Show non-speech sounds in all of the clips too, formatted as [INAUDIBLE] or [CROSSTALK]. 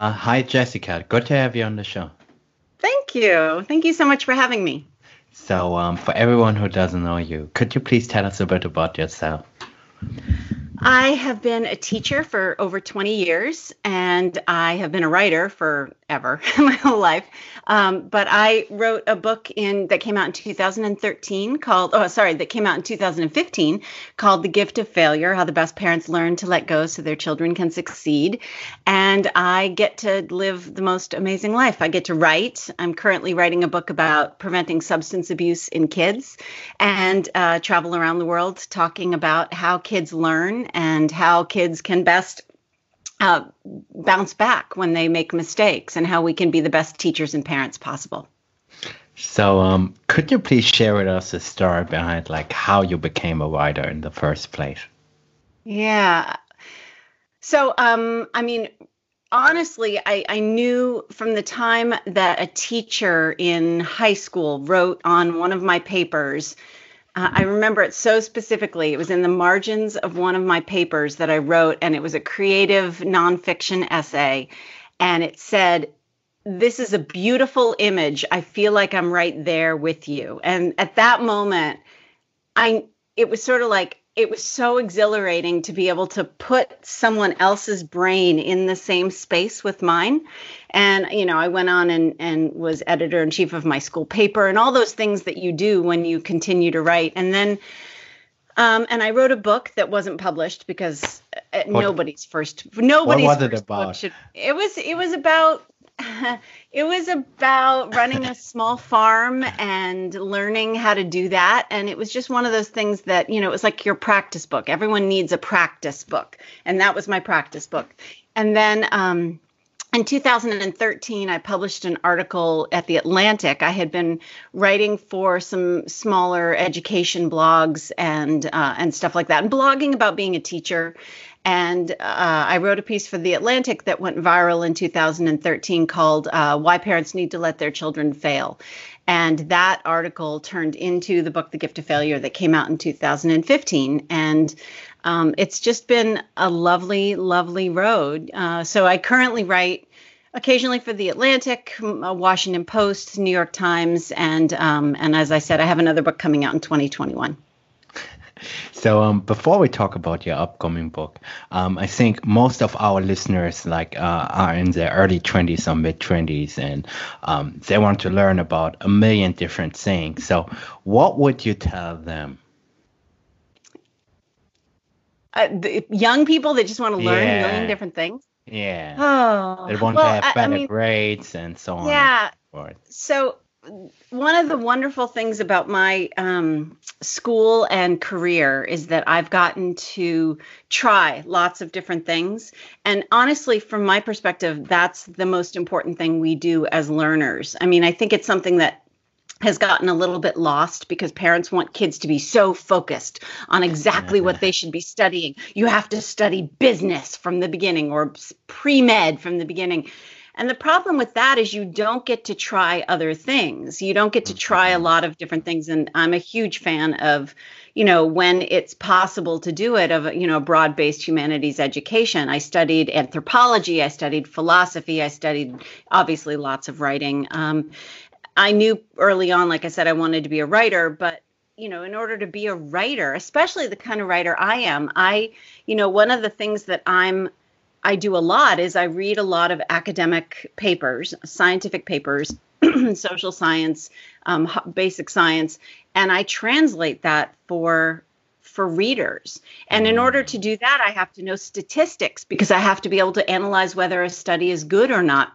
Uh, hi, Jessica. Good to have you on the show. Thank you. Thank you so much for having me. So, um, for everyone who doesn't know you, could you please tell us a bit about yourself? I have been a teacher for over 20 years, and I have been a writer forever, [LAUGHS] my whole life. Um, but I wrote a book in that came out in 2013 called, oh, sorry, that came out in 2015 called The Gift of Failure How the Best Parents Learn to Let Go So Their Children Can Succeed. And I get to live the most amazing life. I get to write. I'm currently writing a book about preventing substance abuse in kids and uh, travel around the world talking about how kids learn and how kids can best uh, bounce back when they make mistakes and how we can be the best teachers and parents possible. So, um, could you please share with us the story behind like how you became a writer in the first place? Yeah. So, um, I mean, honestly, I, I knew from the time that a teacher in high school wrote on one of my papers uh, I remember it so specifically. It was in the margins of one of my papers that I wrote, and it was a creative nonfiction essay. And it said, This is a beautiful image. I feel like I'm right there with you. And at that moment, I it was sort of like it was so exhilarating to be able to put someone else's brain in the same space with mine and you know i went on and and was editor in chief of my school paper and all those things that you do when you continue to write and then um, and I wrote a book that wasn't published because uh, what, nobody's first nobody's what was it about? Should, it was it was about [LAUGHS] it was about running a small farm and learning how to do that. And it was just one of those things that, you know, it was like your practice book. Everyone needs a practice book. And that was my practice book. And then, um, in 2013, I published an article at the Atlantic. I had been writing for some smaller education blogs and uh, and stuff like that, and blogging about being a teacher. And uh, I wrote a piece for The Atlantic that went viral in 2013 called uh, Why Parents Need to Let Their Children Fail. And that article turned into the book, The Gift of Failure, that came out in 2015. And um, it's just been a lovely, lovely road. Uh, so I currently write occasionally for the Atlantic, Washington Post, New York Times, and um, and as I said, I have another book coming out in 2021. [LAUGHS] So um, before we talk about your upcoming book, um, I think most of our listeners like uh, are in their early 20s or mid 20s, and um, they want to learn about a million different things. So, what would you tell them? Uh, the young people that just want to learn yeah. a million different things. Yeah. Oh. They want well, to have better I mean, grades and so on. Yeah. So one of the wonderful things about my um, school and career is that I've gotten to try lots of different things. And honestly, from my perspective, that's the most important thing we do as learners. I mean, I think it's something that has gotten a little bit lost because parents want kids to be so focused on exactly what they should be studying. You have to study business from the beginning or pre med from the beginning. And the problem with that is you don't get to try other things. You don't get to try a lot of different things. And I'm a huge fan of, you know, when it's possible to do it, of, you know, broad based humanities education. I studied anthropology, I studied philosophy, I studied obviously lots of writing. Um, I knew early on, like I said, I wanted to be a writer, but you know, in order to be a writer, especially the kind of writer I am, I, you know, one of the things that I'm I do a lot is I read a lot of academic papers, scientific papers, [CLEARS THROAT] social science, um, basic science, and I translate that for for readers. And in order to do that, I have to know statistics because I have to be able to analyze whether a study is good or not.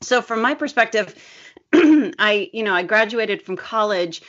So from my perspective, [CLEARS THROAT] I, you know, I graduated from college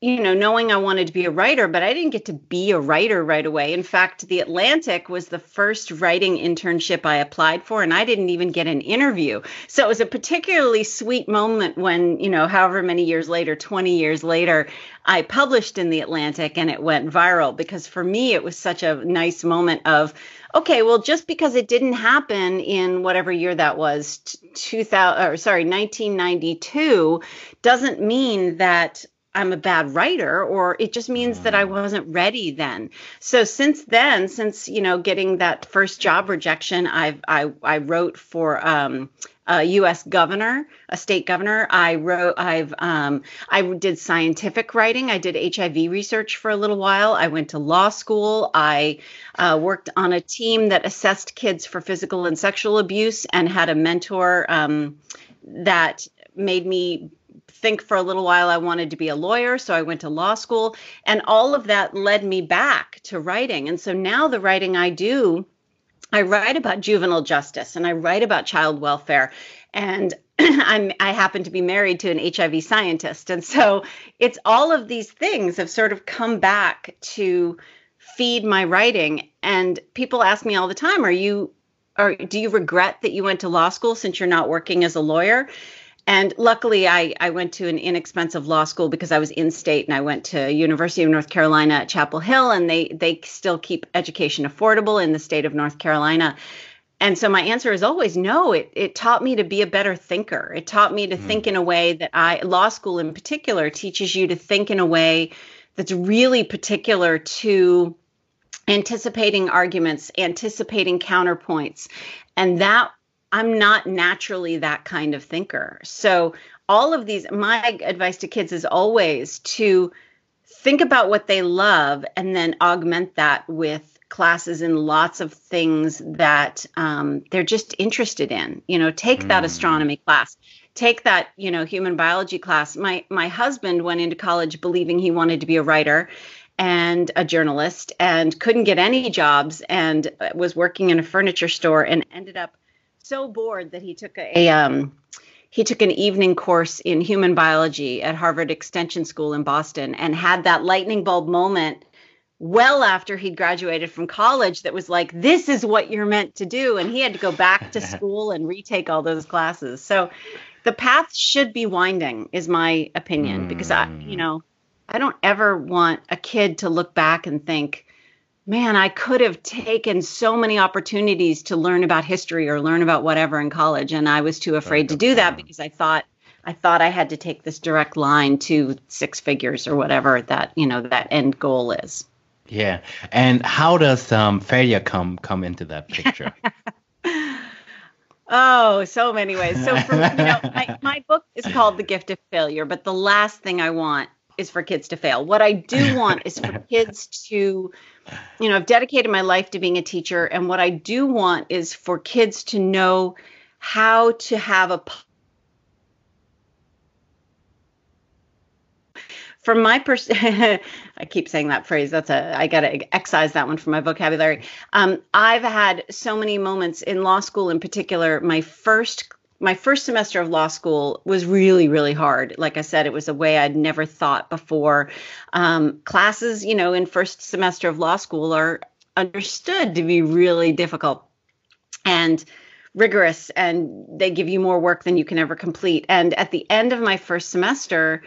you know, knowing I wanted to be a writer, but I didn't get to be a writer right away. In fact, The Atlantic was the first writing internship I applied for, and I didn't even get an interview. So it was a particularly sweet moment when, you know, however many years later, 20 years later, I published in The Atlantic and it went viral because for me, it was such a nice moment of, okay, well, just because it didn't happen in whatever year that was, 2000, or sorry, 1992, doesn't mean that I'm a bad writer or it just means that I mm. wasn't ready then. So since then, since you know getting that first job rejection, I've I I wrote for um, a U.S. governor, a state governor. I wrote I've um, I did scientific writing. I did HIV research for a little while. I went to law school. I uh, worked on a team that assessed kids for physical and sexual abuse and had a mentor um, that made me think for a little while I wanted to be a lawyer, so I went to law school, and all of that led me back to writing. And so now the writing I do, I write about juvenile justice and I write about child welfare. And [CLEARS THROAT] I'm I happen to be married to an HIV scientist. And so it's all of these things have sort of come back to feed my writing. And people ask me all the time, are you or do you regret that you went to law school since you're not working as a lawyer? And luckily, I, I went to an inexpensive law school because I was in state and I went to University of North Carolina at Chapel Hill, and they they still keep education affordable in the state of North Carolina. And so my answer is always no. It it taught me to be a better thinker. It taught me to mm. think in a way that I law school in particular teaches you to think in a way that's really particular to anticipating arguments, anticipating counterpoints. And that I'm not naturally that kind of thinker. So, all of these, my advice to kids is always to think about what they love and then augment that with classes and lots of things that um, they're just interested in. You know, take mm. that astronomy class, take that you know human biology class. My my husband went into college believing he wanted to be a writer and a journalist and couldn't get any jobs and was working in a furniture store and ended up so bored that he took a, a um, he took an evening course in human biology at Harvard Extension School in Boston and had that lightning bulb moment well after he'd graduated from college that was like this is what you're meant to do and he had to go back to [LAUGHS] school and retake all those classes so the path should be winding is my opinion mm. because i you know i don't ever want a kid to look back and think man, I could have taken so many opportunities to learn about history or learn about whatever in college, and I was too afraid to do that because I thought I thought I had to take this direct line to six figures or whatever that you know that end goal is. Yeah, and how does um, failure come come into that picture? [LAUGHS] Oh, so many ways. So, for, you know, [LAUGHS] my, my book is called The Gift of Failure, but the last thing I want is for kids to fail. What I do want is for kids to you know, I've dedicated my life to being a teacher. And what I do want is for kids to know how to have a from my pers [LAUGHS] I keep saying that phrase. That's a I gotta excise that one from my vocabulary. Um, I've had so many moments in law school, in particular. My first my first semester of law school was really really hard. Like i said it was a way i'd never thought before. Um, classes you know in first semester of law school are understood to be really difficult and rigorous and they give you more work than you can ever complete. And at the end of my first semester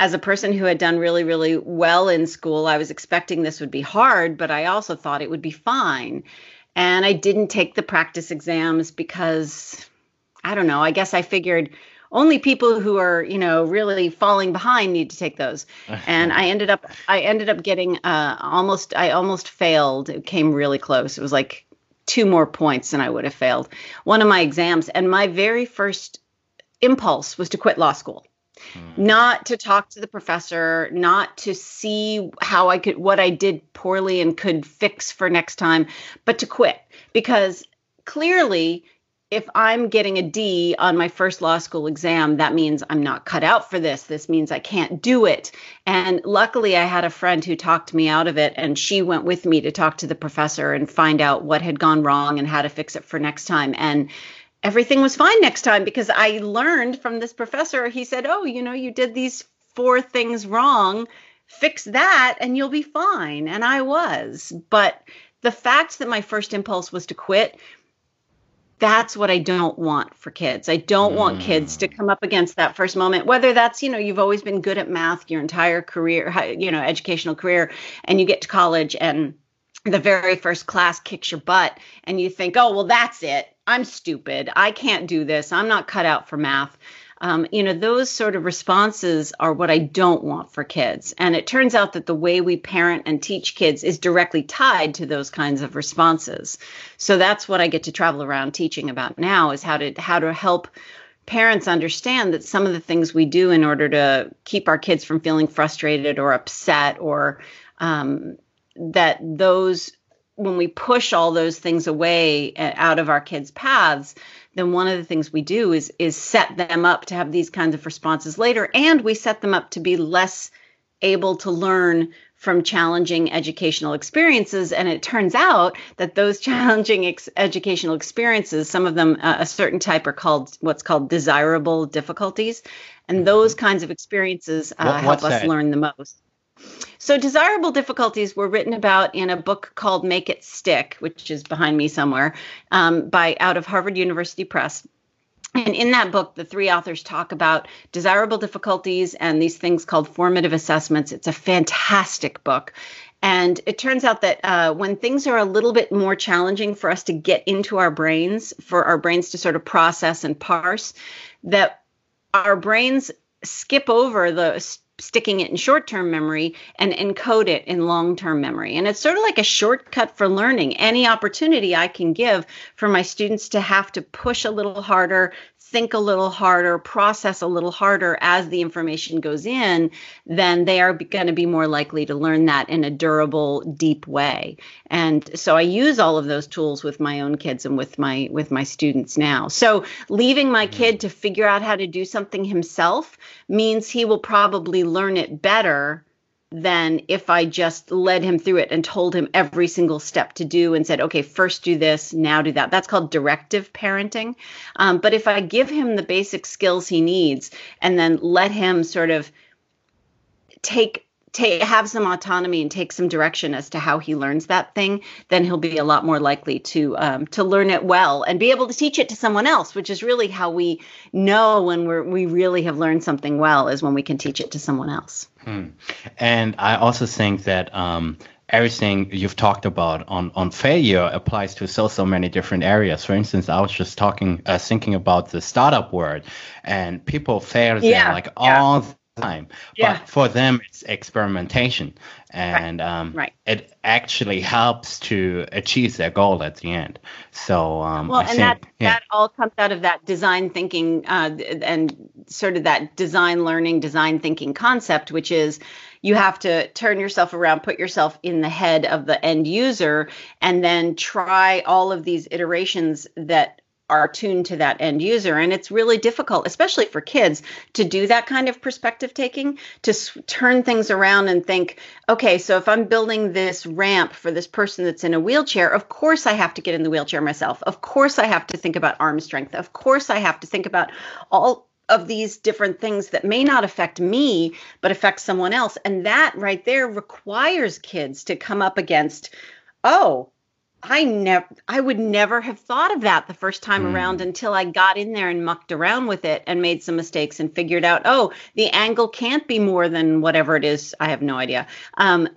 as a person who had done really really well in school i was expecting this would be hard but i also thought it would be fine. And i didn't take the practice exams because I don't know. I guess I figured only people who are, you know, really falling behind need to take those. and I [LAUGHS] ended up I ended up getting uh almost I almost failed. It came really close. It was like two more points and I would have failed one of my exams and my very first impulse was to quit law school. Hmm. Not to talk to the professor, not to see how I could what I did poorly and could fix for next time, but to quit because clearly if I'm getting a D on my first law school exam, that means I'm not cut out for this. This means I can't do it. And luckily, I had a friend who talked me out of it, and she went with me to talk to the professor and find out what had gone wrong and how to fix it for next time. And everything was fine next time because I learned from this professor. He said, Oh, you know, you did these four things wrong. Fix that and you'll be fine. And I was. But the fact that my first impulse was to quit that's what I don't want for kids. I don't mm. want kids to mm. come up against that first moment, whether that's, you know, you've always been good at math your entire career, you know, educational career, and you get to college and the very first class kicks your butt and you think, oh, well, that's it. I'm stupid. I can't do this. I'm not cut out for math. Um, you know, those sort of responses are what I don't want for kids. And it turns out that the way we parent and teach kids is directly tied to those kinds of responses. So that's what I get to travel around teaching about now is how to how to help parents understand that some of the things we do in order to keep our kids from feeling frustrated or upset or um, that those when we push all those things away uh, out of our kids paths then one of the things we do is is set them up to have these kinds of responses later and we set them up to be less able to learn from challenging educational experiences. And it turns out that those [LAUGHS] challenging ex- educational experiences, some of them uh, a certain type, are called what's called desirable difficulties. And those mm-hmm. kinds of experiences uh, what, help us that? learn the most. So, desirable difficulties were written about in a book called Make It Stick, which is behind me somewhere, um, by out of Harvard University Press. And in that book, the three authors talk about desirable difficulties and these things called formative assessments. It's a fantastic book. And it turns out that uh, when things are a little bit more challenging for us to get into our brains, for our brains to sort of process and parse, that our brains skip over the sticking it in short term memory and encode it in long term memory. And it's sort of like a shortcut for learning. Any opportunity I can give for my students to have to push a little harder, think a little harder, process a little harder as the information goes in, then they are going to be more likely to learn that in a durable, deep way. And so I use all of those tools with my own kids and with my with my students now. So leaving my kid mm-hmm. to figure out how to do something himself means he will probably learn it better than if I just led him through it and told him every single step to do and said, okay, first do this, now do that. That's called directive parenting. Um, but if I give him the basic skills he needs and then let him sort of take take have some autonomy and take some direction as to how he learns that thing, then he'll be a lot more likely to um, to learn it well and be able to teach it to someone else, which is really how we know when we're we really have learned something well is when we can teach it to someone else. Hmm. And I also think that um, everything you've talked about on, on failure applies to so so many different areas. For instance, I was just talking uh, thinking about the startup world, and people fail yeah, like yeah. Time. Yeah. But for them, it's experimentation, and right. Um, right. it actually helps to achieve their goal at the end. So um, well, I and think, that yeah. that all comes out of that design thinking uh, and sort of that design learning, design thinking concept, which is you have to turn yourself around, put yourself in the head of the end user, and then try all of these iterations that are tuned to that end user. And it's really difficult especially for kids to do that kind of perspective taking to s- turn things around and think okay so if i'm building this ramp for this person that's in a wheelchair of course i have to get in the wheelchair myself. Of course i have to think about arm strength. Of course i have to think about all of these different things that may not affect me but affect someone else. And that right there requires kids to come up against oh I never I would never have thought of that the first time mm. around until I got in there and mucked around with it and made some mistakes and figured out, oh, the angle can't be more than whatever it is. I have no idea. Um,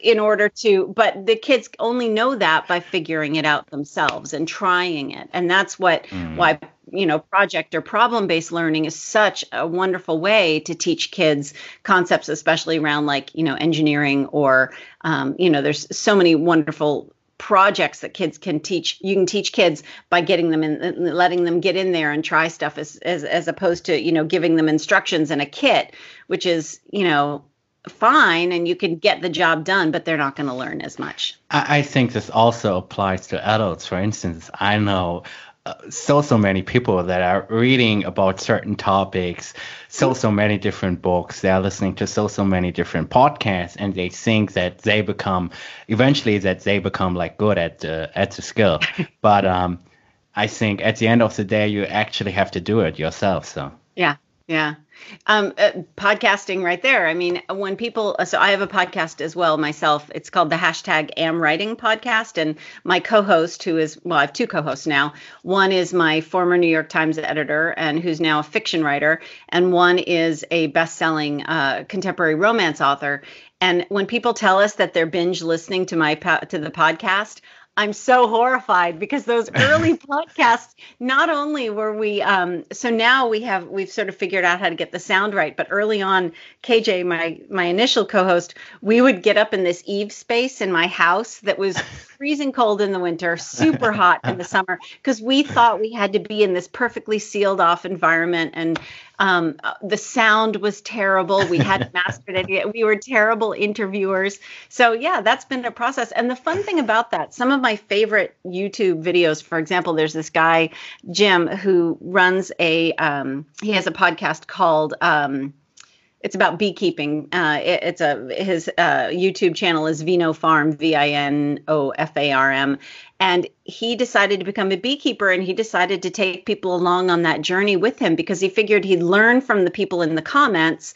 in order to, but the kids only know that by figuring it out themselves and trying it. And that's what mm. why you know project or problem based learning is such a wonderful way to teach kids concepts especially around like you know engineering or um, you know there's so many wonderful projects that kids can teach you can teach kids by getting them in letting them get in there and try stuff as as, as opposed to you know giving them instructions and a kit which is you know fine and you can get the job done but they're not going to learn as much. I think this also applies to adults. For instance i know so so many people that are reading about certain topics so so many different books. They're listening to so so many different podcasts and they think that they become eventually that they become like good at the at the skill. [LAUGHS] But um i think at the end of the day you actually have to do it yourself so. Yeah yeah um, uh, podcasting right there. I mean, when people, so I have a podcast as well myself. It's called the hashtag Am Writing podcast. And my co host, who is, well, I have two co hosts now. One is my former New York Times editor and who's now a fiction writer. And one is a best selling uh, contemporary romance author. And when people tell us that they're binge listening to my to the podcast, I'm so horrified because those [LAUGHS] early podcasts, not only were we, um, so now we have, we've sort of figured out how to get the sound right, but early on, KJ, my, my initial co-host, we would get up in this Eve space in my house that was [LAUGHS] freezing cold in the winter, super hot in the summer, because we thought we had to be in this perfectly sealed off environment. And um, the sound was terrible. We hadn't [LAUGHS] mastered it yet. We were terrible interviewers. So, yeah, that's been a process. And the fun thing about that, some of my favorite YouTube videos, for example, there's this guy, Jim, who runs a, um, he has a podcast called, um, it's about beekeeping. Uh, it, it's a his uh, YouTube channel is Vino Farm, V I N O F A R M, and he decided to become a beekeeper. And he decided to take people along on that journey with him because he figured he'd learn from the people in the comments,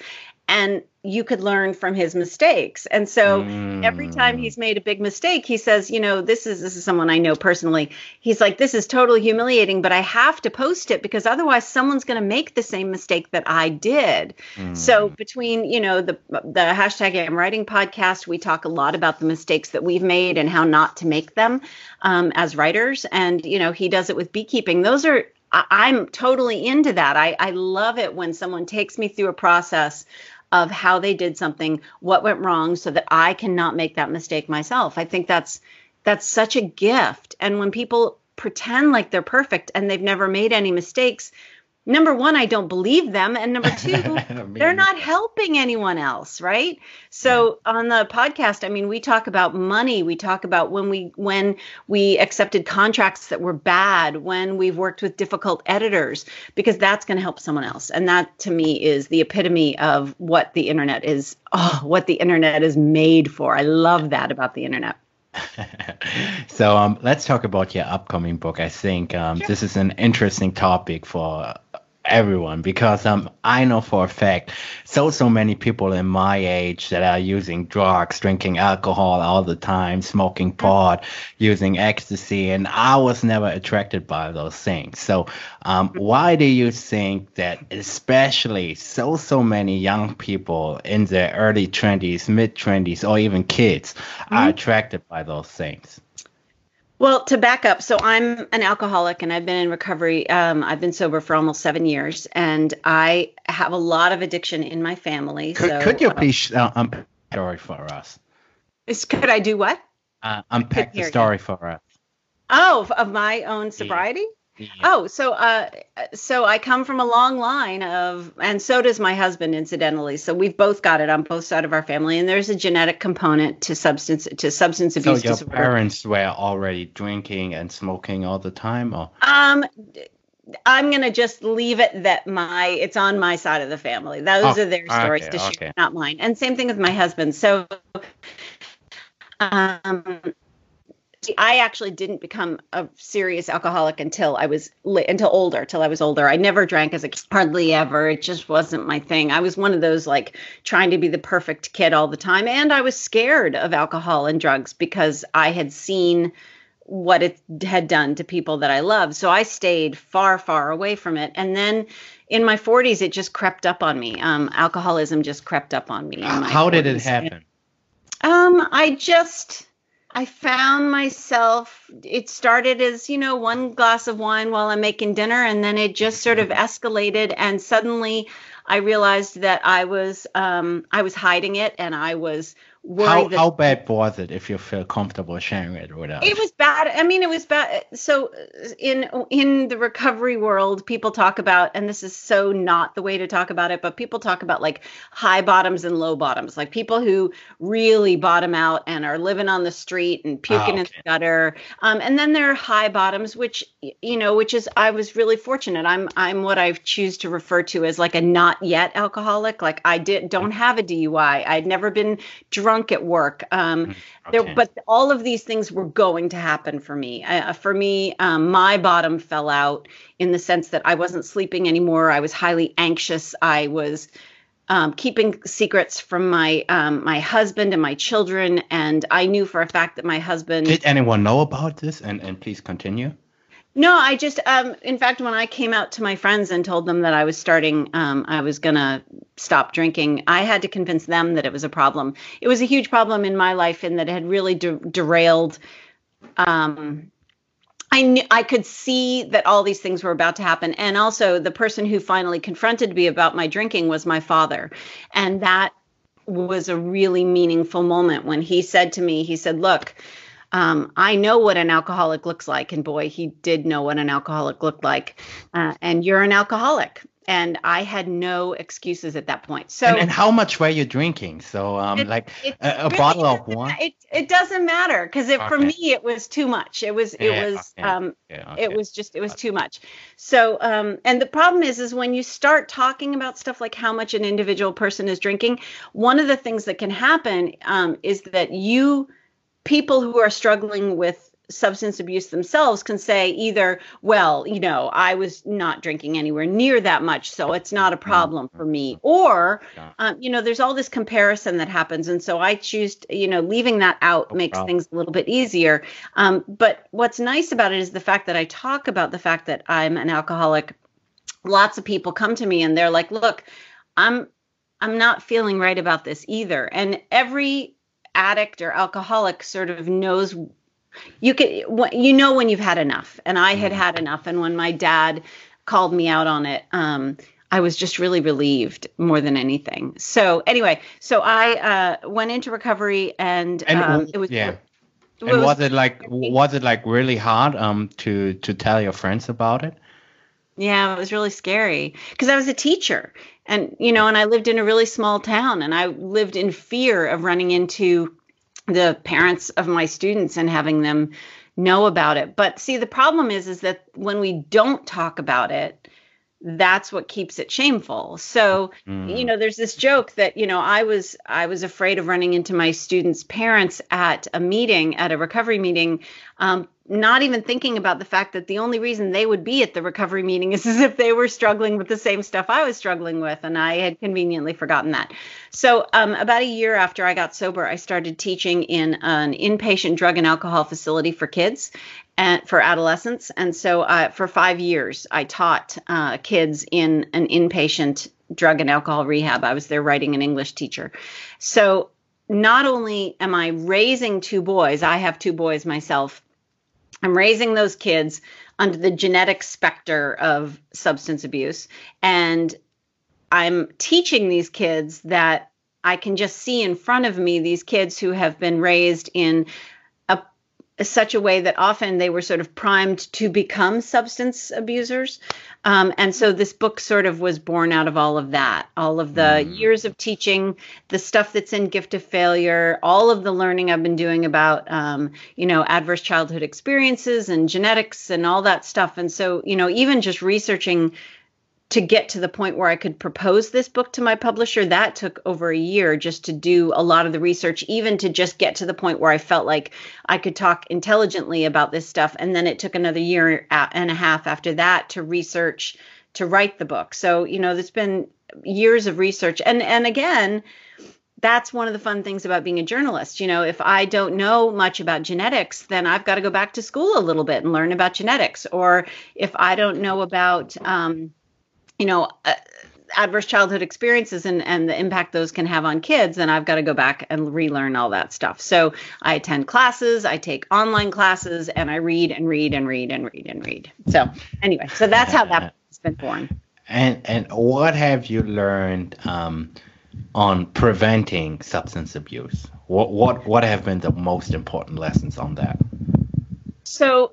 and you could learn from his mistakes. And so mm. every time he's made a big mistake, he says, you know, this is this is someone I know personally. He's like, this is totally humiliating, but I have to post it because otherwise someone's going to make the same mistake that I did. Mm. So between, you know, the the hashtag I'm writing podcast, we talk a lot about the mistakes that we've made and how not to make them um, as writers. And, you know, he does it with beekeeping. Those are I'm totally into that. I, I love it when someone takes me through a process of how they did something, what went wrong, so that I cannot make that mistake myself. I think that's that's such a gift. And when people pretend like they're perfect and they've never made any mistakes, number one, I don't believe them. And number [LAUGHS] two, they're not helping anyone else, right? So yeah. on the podcast, I mean, we talk about money. We talk about when we when we accepted contracts that were bad, when we've worked with difficult editors, because that's going to help someone else. And that to me is the epitome of what the internet is, oh, what the internet is made for. I love that about the internet. [LAUGHS] so um, let's talk about your upcoming book. I think um, sure. this is an interesting topic for everyone because um I know for a fact so so many people in my age that are using drugs, drinking alcohol all the time, smoking mm-hmm. pot, using ecstasy, and I was never attracted by those things. So um, mm-hmm. why do you think that especially so so many young people in their early twenties, mid twenties, or even kids mm-hmm. are attracted by those things? Well, to back up, so I'm an alcoholic and I've been in recovery. Um, I've been sober for almost seven years, and I have a lot of addiction in my family. Could, so, could you uh, please uh, unpack the story for us? Is, could I do what? Uh, unpack the story you. for us. Oh, of my own sobriety? Yeah. Oh, so uh, so I come from a long line of, and so does my husband, incidentally. So we've both got it on both sides of our family, and there's a genetic component to substance to substance abuse. So your disorder. parents were already drinking and smoking all the time, or um, I'm gonna just leave it that my it's on my side of the family. Those oh, are their stories okay, to share, okay. not mine. And same thing with my husband. So um I actually didn't become a serious alcoholic until I was until older, till I was older. I never drank as a kid, hardly ever. It just wasn't my thing. I was one of those like trying to be the perfect kid all the time, and I was scared of alcohol and drugs because I had seen what it had done to people that I loved. So I stayed far, far away from it. And then in my 40s, it just crept up on me. Um, alcoholism just crept up on me. How 40s. did it happen? Um, I just I found myself, it started as, you know, one glass of wine while I'm making dinner, and then it just sort of escalated. And suddenly I realized that I was, um, I was hiding it and I was how, how bad was it if you feel comfortable sharing it with us it was bad. I mean it was bad. So in in the recovery world people talk about and this is so not the way to talk about it but people talk about like high bottoms and low bottoms like people who really bottom out and are living on the street and puking oh, okay. in the gutter um, and then there are high bottoms which you know which is i was really fortunate. I'm i'm what i choose to refer to as like a not yet alcoholic. Like i did don't have a dui i'd never been drunk drunk at work. Um, mm, okay. there, but all of these things were going to happen for me. Uh, for me, um, my bottom fell out in the sense that I wasn't sleeping anymore. I was highly anxious. I was um, keeping secrets from my um, my husband and my children, and I knew for a fact that my husband. Did anyone know about this? And and please continue. No, I just, um, in fact, when I came out to my friends and told them that I was starting, um, I was going to stop drinking, I had to convince them that it was a problem. It was a huge problem in my life in that it had really de- derailed um, I knew I could see that all these things were about to happen. And also, the person who finally confronted me about my drinking was my father. And that was a really meaningful moment when he said to me, he said, Look, um, I know what an alcoholic looks like. And boy, he did know what an alcoholic looked like. Uh, and you're an alcoholic and I had no excuses at that point. So, and, and how much were you drinking? So, um, it, like a, a really, bottle of wine. It it doesn't matter because okay. for me it was too much. It was it yeah, was okay. um yeah, okay. it was just it was too much. So, um, and the problem is is when you start talking about stuff like how much an individual person is drinking, one of the things that can happen um, is that you people who are struggling with substance abuse themselves can say either, well, you know, I was not drinking anywhere near that much, so it's not a problem for me, or, um, you know, there's all this comparison that happens. And so I choose, to, you know, leaving that out no makes problem. things a little bit easier. Um, but what's nice about it is the fact that I talk about the fact that I'm an alcoholic. Lots of people come to me and they're like, look, I'm I'm not feeling right about this either. And every addict or alcoholic sort of knows you can you know when you've had enough and i had mm. had enough and when my dad called me out on it um, I was just really relieved more than anything. So anyway, so I uh, went into recovery and, and um, it was yeah. It and was, was, it like was it like really hard um to to tell your friends about it? Yeah, it was really scary because I was a teacher and you know and I lived in a really small town and I lived in fear of running into the parents of my students and having them know about it. But see, the problem is, is that when we don't talk about it, that's what keeps it shameful. So, mm. you know, there's this joke that, you know, I was I was afraid of running into my students' parents at a meeting, at a recovery meeting, um, not even thinking about the fact that the only reason they would be at the recovery meeting [LAUGHS] is as if they were struggling with the same stuff I was struggling with, and I had conveniently forgotten that. So, um, about a year after I got sober, I started teaching in an inpatient drug and alcohol facility for kids, and for adolescents. And so uh, for five years, I taught uh, kids in an inpatient drug and alcohol rehab. I was their writing and English teacher. So not only am I raising two boys, I have two boys myself. I'm raising those kids under the genetic specter of substance abuse. And I'm teaching these kids that I can just see in front of me these kids who have been raised in such a way that often they were sort of primed to become substance abusers. Um, and so this book sort of was born out of all of that, all of the mm. years of teaching, the stuff that's in Gift of Failure, all of the learning I've been doing about, um, you know, adverse childhood experiences and genetics and all that stuff. And so, you know, even just researching to get to the point where I could propose this book to my publisher, that took over a year just to do a lot of the research, even to just get to the point where I felt like I could talk intelligently about this stuff. And then it took another year and a half after that to research to write the book. So, you know, there's been years of research. And and again, that's one of the fun things about being a journalist. You know, if I don't know much about genetics, then I've got to go back to school a little bit and learn about genetics. Or if I don't know about um, you know, uh, adverse childhood experiences and, and the impact those can have on kids, then I've got to go back and relearn all that stuff. So I attend classes, I take online classes, and I read and read and read and read and read. So anyway, so that's how that [LAUGHS] has been born. And and what have you learned um, on preventing substance abuse? What what what have been the most important lessons on that? So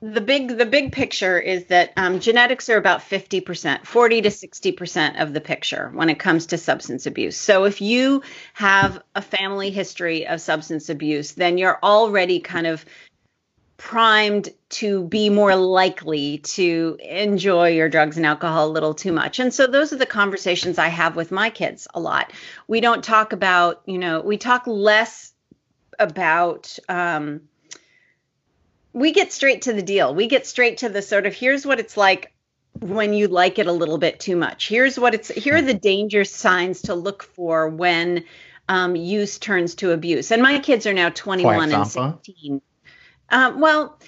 the big the big picture is that um, genetics are about 50% 40 to 60% of the picture when it comes to substance abuse. So if you have a family history of substance abuse then you're already kind of primed to be more likely to enjoy your drugs and alcohol a little too much. And so those are the conversations i have with my kids a lot. We don't talk about you know we talk less about um, we get straight to the deal. We get straight to the sort of here's what it's like when you like it a little bit too much. Here's what it's here are the danger signs to look for when um, use turns to abuse. And my kids are now 21 and 16. Um, well,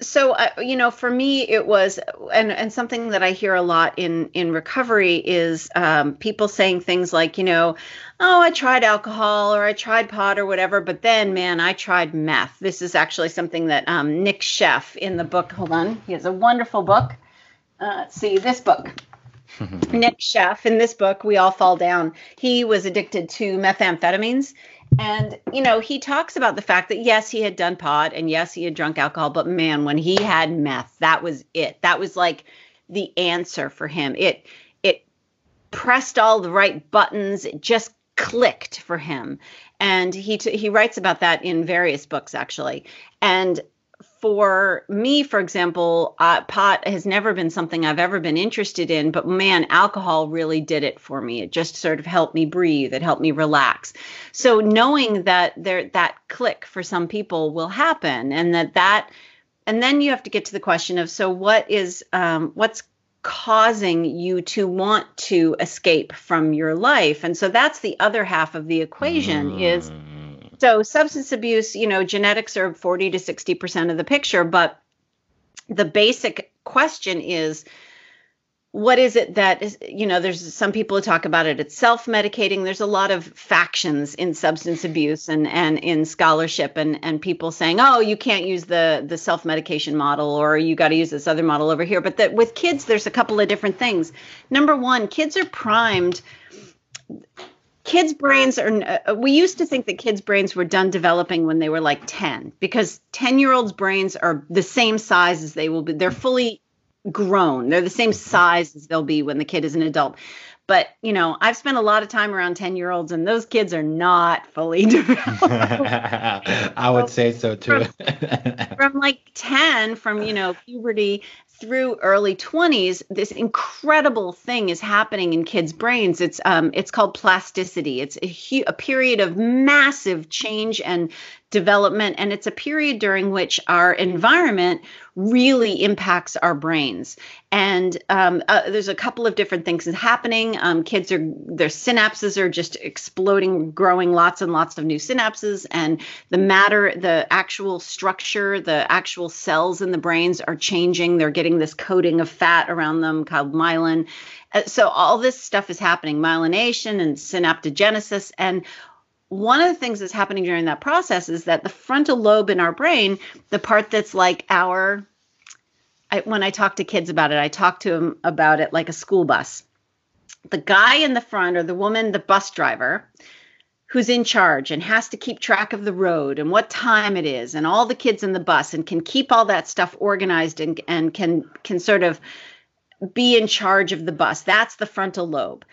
so uh, you know for me it was and and something that i hear a lot in in recovery is um, people saying things like you know oh i tried alcohol or i tried pot or whatever but then man i tried meth. This is actually something that um, Nic Sheff in the book hold on he has a wonderful book. Uh, let's see this book. [LAUGHS] Nic Sheff in this book we all fall down. He was addicted to methamphetamines and, you know, he talks about the fact that yes, he had done pot and yes, he had drunk alcohol, but man, when he had meth, that was it. That was like the answer for him. It it pressed all the right buttons. It just clicked for him. And he t- he writes about that in various books actually. And for me, for example, uh, pot has never been something I've ever been interested in, but man, alcohol really did it for me. It just sort of helped me breathe. It helped me relax. So knowing that there that click for some people will happen, and that that, and then you have to get to the question of so what is um, what's causing you to want to escape from your life, and so that's the other half of the equation mm. is so substance abuse, you know, genetics are 40 to 60% of the picture, but the basic question is what is it that is you know there's some people talk about it it's self-medicating. There's a lot of factions in substance abuse and and in scholarship and and people saying oh you can't use the the self-medication model or you got to use this other model over here. But that with kids there's a couple of different things. Number one kids are primed kids brains are uh, we used to think that kids brains were done developing when they were like 10 because 10 year olds brains are the same size as they will be. They're fully grown. They're the same size as they'll be when the kid is an adult. But you know i've spent a lot of time around 10 year olds and those kids are not fully [LAUGHS] developed. [LAUGHS] I would say so too. From, from like 10 from you know puberty through early 20s this incredible thing is happening in kids brains. It's um it's called plasticity. It's a, hu- a period of massive change and development and it's a period during which our environment really impacts our brains. And um, uh, there's a couple of different things happening. Um, kids are their synapses are just exploding growing lots and lots of new synapses and the matter the actual structure the actual cells in the brains are changing. They're getting this coating of fat around them called myelin. Uh, so all this stuff is happening myelination and synaptogenesis and one of the things that's happening during that process is that the frontal lobe in our brain, the part that's like our, I, when I talk to kids about it, I talk to them about it like a school bus. The guy in the front or the woman, the bus driver, who's in charge and has to keep track of the road and what time it is and all the kids in the bus and can keep all that stuff organized and, and can can sort of be in charge of the bus. That's the frontal lobe.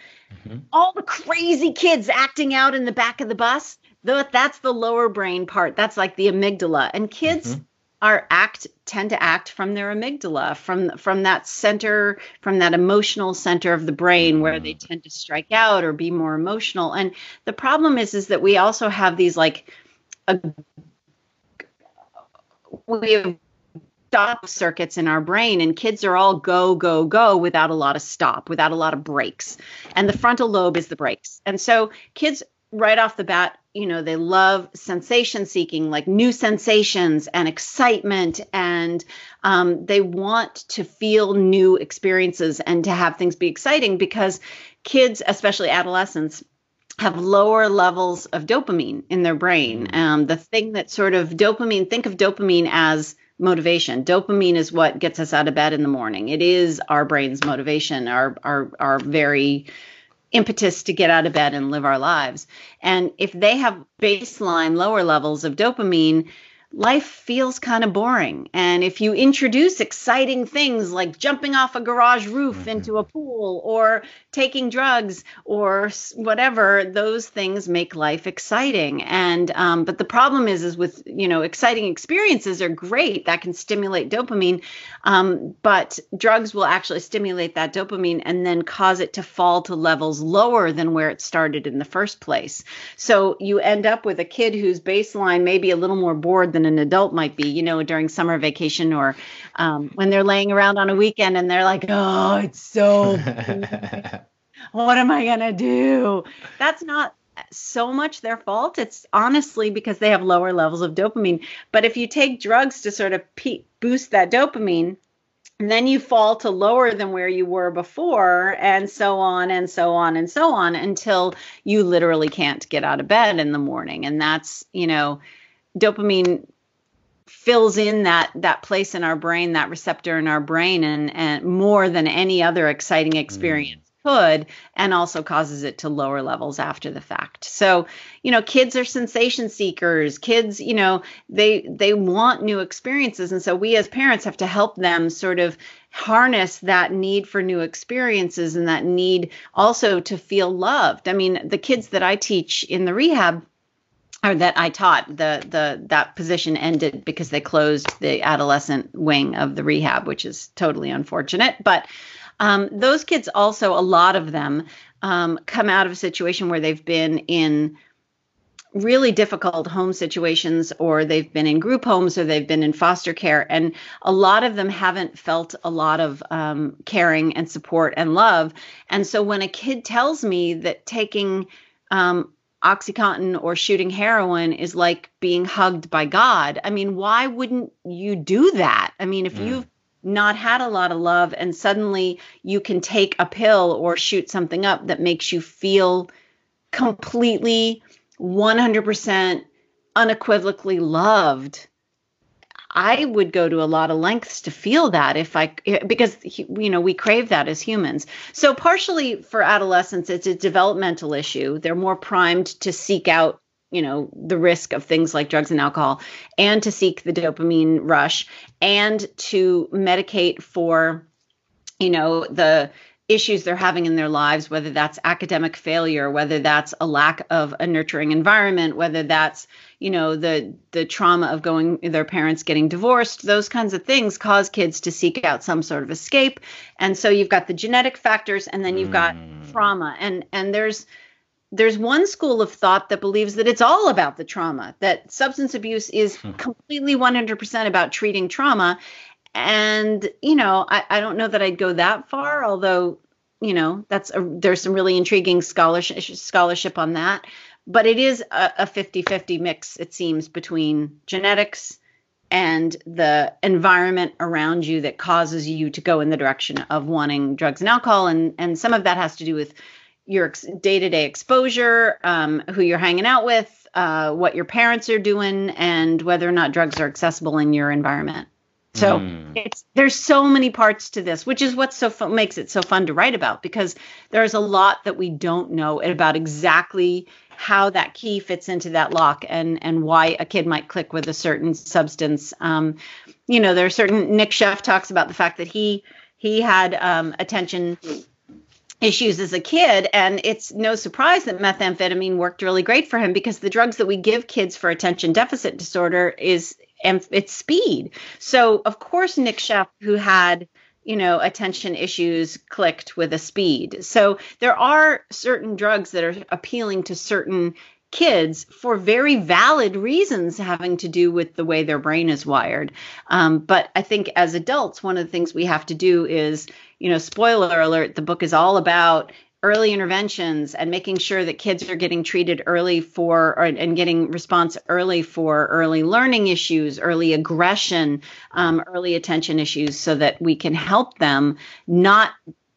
Mm-hmm. All the crazy kids acting out in the back of the bus, that's the lower brain part. That's like the amygdala. And kids mm-hmm. are act tend to act from their amygdala, from from that center, from that emotional center of the brain where they mm. tend to strike out or be more emotional. And the problem is is that we also have these like a, we have stop circuits in our brain and kids are all go go go without a lot of stop without a lot of brakes. And the frontal lobe is the brakes and so kids right off the bat you know they love sensation seeking like new sensations and excitement and um, they want to feel new experiences and to have things be exciting because kids especially adolescents have lower levels of dopamine in their brain. Mm. um, the thing that sort of dopamine think of dopamine as motivation. Dopamine is what gets us out of bed in the morning. It is our brain's motivation, our our our very impetus to get out of bed and live our lives. And if they have baseline lower levels of dopamine, life feels kind of boring. And if you introduce exciting things like jumping off a garage roof mm-hmm. into a pool or taking drugs or whatever, those things make life exciting. And um, but the problem is, is with you know exciting experiences are great that can stimulate dopamine, um, but drugs will actually stimulate that dopamine and then cause it to fall to levels lower than where it started in the first place. So you end up with a kid whose baseline may be a little more bored than an adult might be, you know, during summer vacation or um, when they're laying around on a weekend and they're like, oh, it's so, [LAUGHS] what am I going to do? That's not so much their fault. It's honestly because they have lower levels of dopamine. But if you take drugs to sort of pe- boost that dopamine, and then you fall to lower than where you were before and so on and so on and so on until you literally can't get out of bed in the morning and that's you know dopamine fills in that that place in our brain that receptor in our brain and and more than any other exciting mm. experience could and also causes it to lower levels after the fact. So you know kids are sensation seekers. Kids you know they they want new experiences. And so we as parents have to help them sort of harness that need for new experiences and that need also to feel loved. I mean the kids that i teach in the rehab or that I taught the the that position ended because they closed the adolescent wing of the rehab, which is totally unfortunate. But um, those kids also, a lot of them, um, come out of a situation where they've been in really difficult home situations or they've been in group homes or they've been in foster care and a lot of them haven't felt a lot of um, caring and support and love and so when a kid tells me that taking um, oxycontin or shooting heroin is like being hugged by god i mean why wouldn't you do that i mean if mm. you've not had a lot of love and suddenly you can take a pill or shoot something up that makes you feel completely 100% unequivocally loved I would go to a lot of lengths to feel that if I because you know we crave that as humans. So partially for adolescents it's a developmental issue. They're more primed to seek out you know the risk of things like drugs and alcohol and to seek the dopamine rush and to medicate for you know the issues they're having in their lives whether that's academic failure whether that's a lack of a nurturing environment whether that's you know the the trauma of going their parents getting divorced those kinds of things cause kids to seek out some sort of escape and so you've got the genetic factors and then you've got mm. trauma and and there's there's one school of thought that believes that it's all about the trauma, that substance abuse is hmm. completely 100% about treating trauma. And, you know, I, I don't know that I'd go that far, although, you know, that's a, there's some really intriguing scholarship, scholarship on that. But it is a 50 50 mix, it seems, between genetics and the environment around you that causes you to go in the direction of wanting drugs and alcohol. And, and some of that has to do with your day to day exposure, um, who you're hanging out with, uh, what your parents are doing, and whether or not drugs are accessible in your environment. So mm. it's there's so many parts to this, which is what so fun, makes it so fun to write about because there's a lot that we don't know about exactly how that key fits into that lock and and why a kid might click with a certain substance. Um, you know, there are certain Nic Sheff talks about the fact that he he had um, attention issues as a kid and it's no surprise that methamphetamine worked really great for him because the drugs that we give kids for attention deficit disorder is and it's speed. So of course nick sheff who had you know attention issues clicked with a speed. So there are certain drugs that are appealing to certain kids for very valid reasons having to do with the way their brain is wired. Um, but I think as adults, one of the things we have to do is, you know, spoiler alert, the book is all about early interventions and making sure that kids are getting treated early for or, and getting response early for early learning issues, early aggression, um, early attention issues, so that we can help them not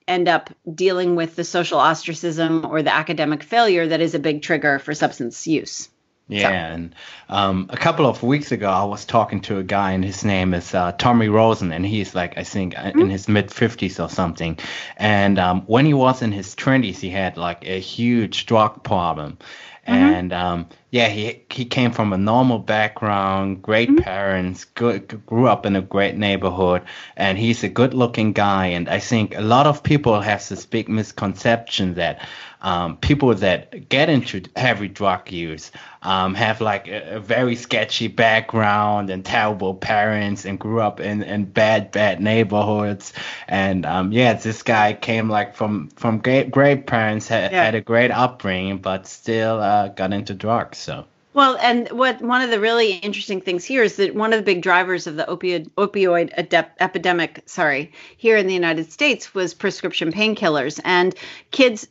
end up dealing with the social ostracism or the academic failure that is a big trigger for substance use. Yeah, so. and um, a couple of weeks ago, I was talking to a guy, and his name is uh, Tommy Rosen, and he's like, I think, mm-hmm. in his mid 50s or something. And um, when he was in his 20s, he had like a huge drug problem. Mm-hmm. And um, yeah, he he came from a normal background, great mm-hmm. parents, good grew up in a great neighborhood, and he's a good-looking guy. And I think a lot of people have this big misconception that um, people that get into heavy drug use um, have like a, a, very sketchy background and terrible parents and grew up in, in bad bad neighborhoods and um, yeah this guy came like from from great great parents had, yeah. had a great upbringing but still uh, got into drugs so. Well, and what one of the really interesting things here is that one of the big drivers of the opioid opioid adep- epidemic, sorry, here in the United States was prescription painkillers, and kids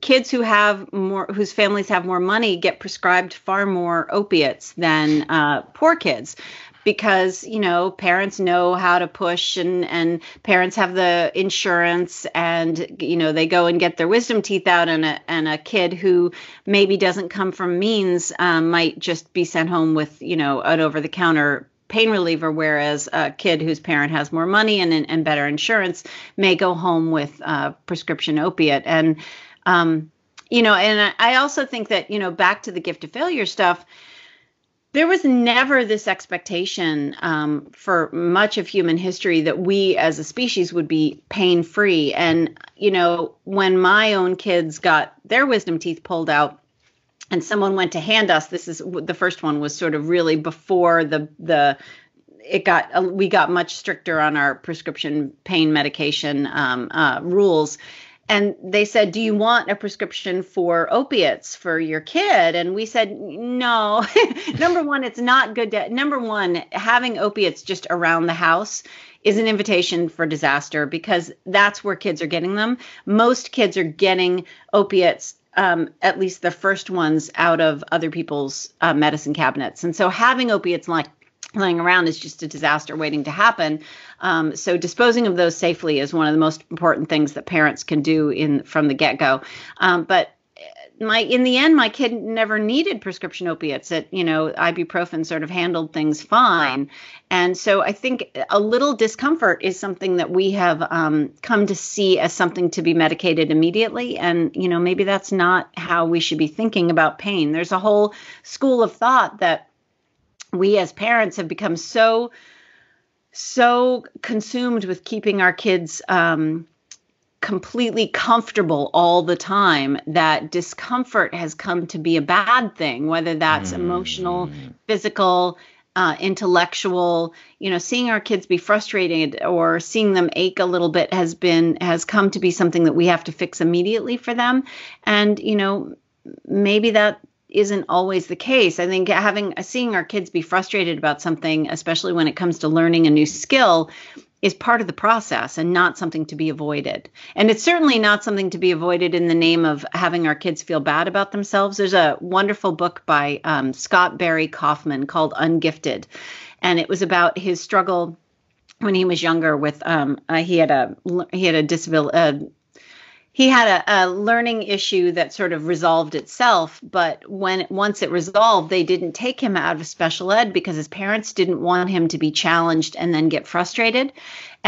kids who have more whose families have more money get prescribed far more opiates than uh, poor kids because you know parents know how to push and and parents have the insurance and you know they go and get their wisdom teeth out and a and a kid who maybe doesn't come from means um, might just be sent home with you know an over the counter pain reliever, whereas a kid whose parent has more money and, and better insurance may go home with a prescription opiate. And, um, you know, and I also think that, you know, back to the gift of failure stuff, there was never this expectation um, for much of human history that we as a species would be pain free. And, you know, when my own kids got their wisdom teeth pulled out, and someone went to hand us this is the first one was sort of really before the the it got uh, we got much stricter on our prescription pain medication um, uh, rules and they said, Do you want a prescription for opiates for your kid? And we said, No. [LAUGHS] number one, it's not good to, number one, having opiates just around the house is an invitation for disaster because that's where kids are getting them. Most kids are getting opiates um, at least the first ones out of other people's uh, medicine cabinets. And so having opiates like laying around is just a disaster waiting to happen. Um, so disposing of those safely is one of the most important things that parents can do in from the get go. Um, but my in the end, my kid never needed prescription opiates. It you know ibuprofen sort of handled things fine, and so I think a little discomfort is something that we have um, come to see as something to be medicated immediately. And you know maybe that's not how we should be thinking about pain. There's a whole school of thought that we as parents have become so so consumed with keeping our kids um, completely comfortable all the time that discomfort has come to be a bad thing whether that's mm. emotional physical uh, intellectual you know seeing our kids be frustrated or seeing them ache a little bit has been has come to be something that we have to fix immediately for them and you know maybe that isn't always the case. I think having seeing our kids be frustrated about something, especially when it comes to learning a new skill, is part of the process and not something to be avoided. And it's certainly not something to be avoided in the name of having our kids feel bad about themselves. There's a wonderful book by um, Scott Barry Kaufman called Ungifted, and it was about his struggle when he was younger with um, uh, he had a he had a disability. He had a, a, learning issue that sort of resolved itself but when once it resolved they didn't take him out of special ed because his parents didn't want him to be challenged and then get frustrated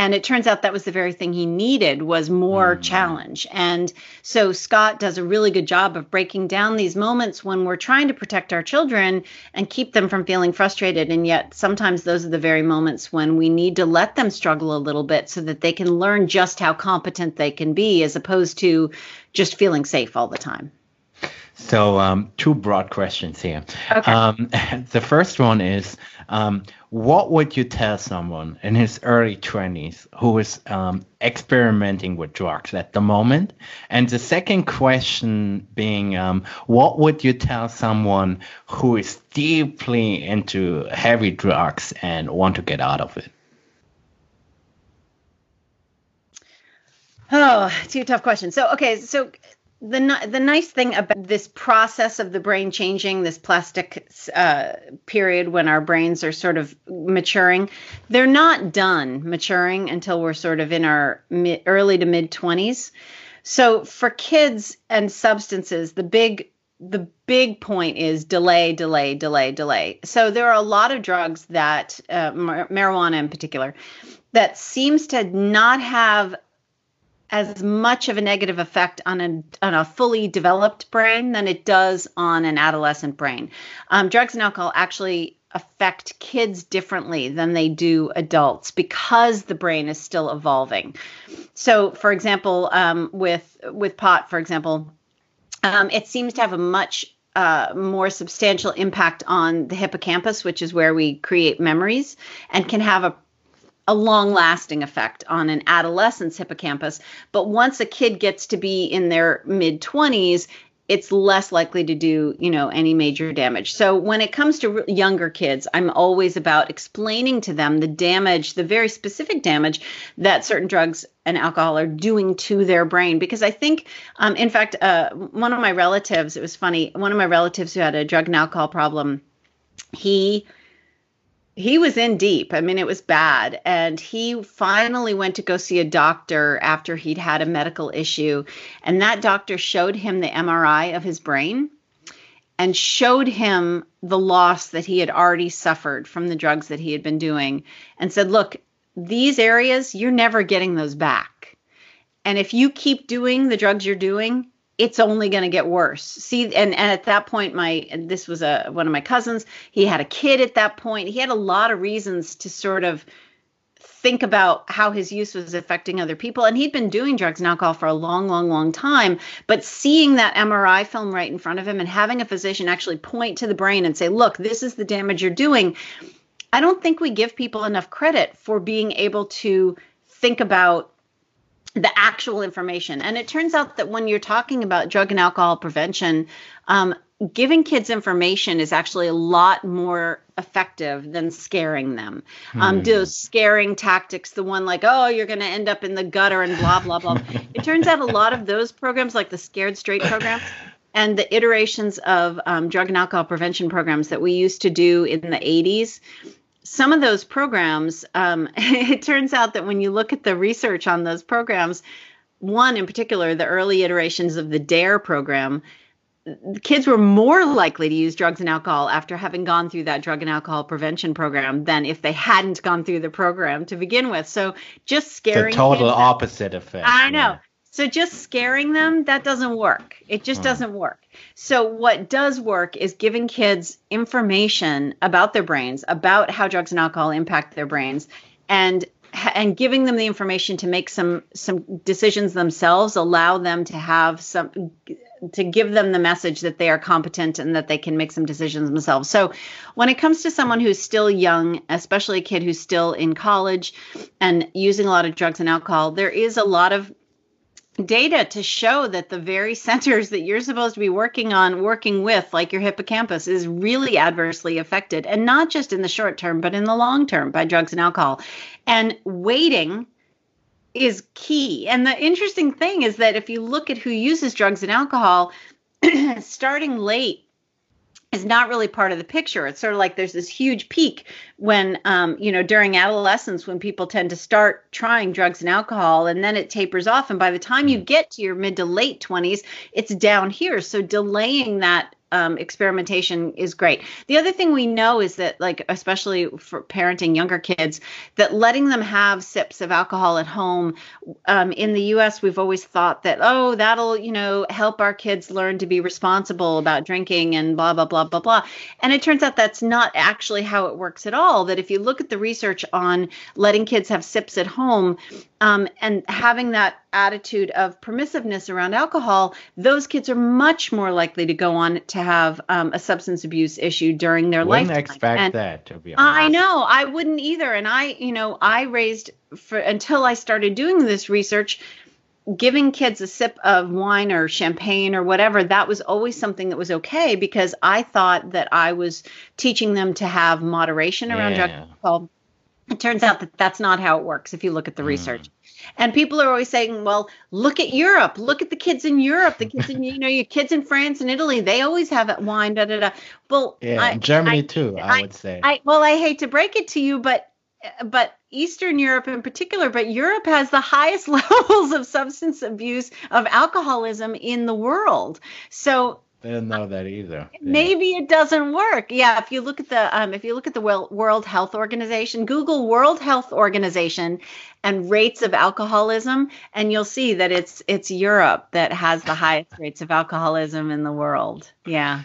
and it turns out that was the very thing he needed was more mm. challenge. And so scott does a really good job of breaking down these moments when we're trying to protect our children and keep them from feeling frustrated. And yet sometimes those are the very moments when we need to let them struggle a little bit so that they can learn just how competent they can be as opposed to just feeling safe all the time so, um, two broad questions here. Okay. Um, [LAUGHS] the first one is um, What would you tell someone in his early 20s who is um, experimenting with drugs at the moment? And the second question being um, What would you tell someone who is deeply into heavy drugs and want to get out of it? Oh, two tough questions. So, okay, so the the nice thing about this process of the brain changing, this plastic uh, period when our brains are sort of maturing, they're not done maturing until we're sort of in our mid, early to mid twenties. So for kids and substances, the big the big point is delay, delay, delay, delay. So there are a lot of drugs that uh, marijuana in particular that seems to not have as much of a negative effect on a on a fully developed brain than it does on an adolescent brain. Um, drugs and alcohol actually affect kids differently than they do adults because the brain is still evolving. So, for example, um, with with pot, for example, um, it seems to have a much uh, more substantial impact on the hippocampus, which is where we create memories, and can have a a long lasting effect on an adolescent's hippocampus. But once a kid gets to be in their mid 20s, it's less likely to do you know any major damage so when it comes to younger kids i'm always about explaining to them the damage the very specific damage that certain drugs and alcohol are doing to their brain because i think um, in fact uh, one of my relatives it was funny one of my relatives who had a drug and alcohol problem he he was in deep. I mean, it was bad. And he finally went to go see a doctor after he'd had a medical issue. And that doctor showed him the MRI of his brain and showed him the loss that he had already suffered from the drugs that he had been doing and said, Look, these areas, you're never getting those back. And if you keep doing the drugs you're doing, it's only going to get worse. See, and, and at that point, my this was a one of my cousins. He had a kid at that point. He had a lot of reasons to sort of think about how his use was affecting other people. And he'd been doing drugs and alcohol for a long, long, long time. But seeing that MRI film right in front of him and having a physician actually point to the brain and say, look, this is the damage you're doing. I don't think we give people enough credit for being able to think about the actual information. And it turns out that when you're talking about drug and alcohol prevention, um, giving kids information is actually a lot more effective than scaring them. Um, hmm. Those scaring tactics, the one like, oh, you're going to end up in the gutter and blah, blah, blah. [LAUGHS] it turns out a lot of those programs, like the Scared Straight program, and the iterations of um, drug and alcohol prevention programs that we used to do in the 80s some of those programs, um, [LAUGHS] it turns out that when you look at the research on those programs, one in particular, the early iterations of the DARE program, kids were more likely to use drugs and alcohol after having gone through that drug and alcohol prevention program than if they hadn't gone through the program to begin with. So just scaring the total opposite effect. I know. Yeah. So just scaring them, that doesn't work. It just doesn't work. So what does work is giving kids information about their brains, about how drugs and alcohol impact their brains, and and giving them the information to make some some decisions themselves, allow them to have some to give them the message that they are competent and that they can make some decisions themselves. So, when it comes to someone who's still young, especially a kid who's still in college and using a lot of drugs and alcohol, there is a lot of data to show that the very centers that you're supposed to be working on, working with, like your hippocampus, is really adversely affected. And not just in the short term, but in the long term by drugs and alcohol. And waiting is key. And the interesting thing is that if you look at who uses drugs and alcohol, [CLEARS THROAT] starting late is not really part of the picture. It's sort of like there's this huge peak when, um, you know, during adolescence when people tend to start trying drugs and alcohol, and then it tapers off. And by the time you get to your mid to late 20s, it's down here. So delaying that um, experimentation is great. The other thing we know is that, like, especially for parenting younger kids, that letting them have sips of alcohol at home. Um, in the U.S., we've always thought that, oh, that'll, you know, help our kids learn to be responsible about drinking and blah blah blah blah blah. And it turns out that's not actually how it works at all. That if you look at the research on letting kids have sips at home, um, and having that attitude of permissiveness around alcohol, those kids are much more likely to go on to have um, a substance abuse issue during their wouldn't lifetime. expect and that to be honest. I know, I wouldn't either. And I, you know, I raised for until I started doing this research. Giving kids a sip of wine or champagne or whatever, that was always something that was okay because I thought that I was teaching them to have moderation around yeah. alcohol it turns out that that's not how it works if you look at the mm. research. And people are always saying, "Well, look at Europe. Look at the kids in Europe. The kids in [LAUGHS] you know your kids in France and Italy. They always have wine." Da da da. Well, yeah, I, Germany I, too. I, I, would say. I well, I hate to break it to you, but but Eastern Europe in particular, but Europe has the highest [LAUGHS] levels of substance abuse of alcoholism in the world. So I didn't know that either. Maybe yeah. it doesn't work. Yeah, if you look at the um, if you look at the World Health Organization, Google World Health Organization and rates of alcoholism, and you'll see that it's it's Europe that has the highest rates of alcoholism in the world. Yeah.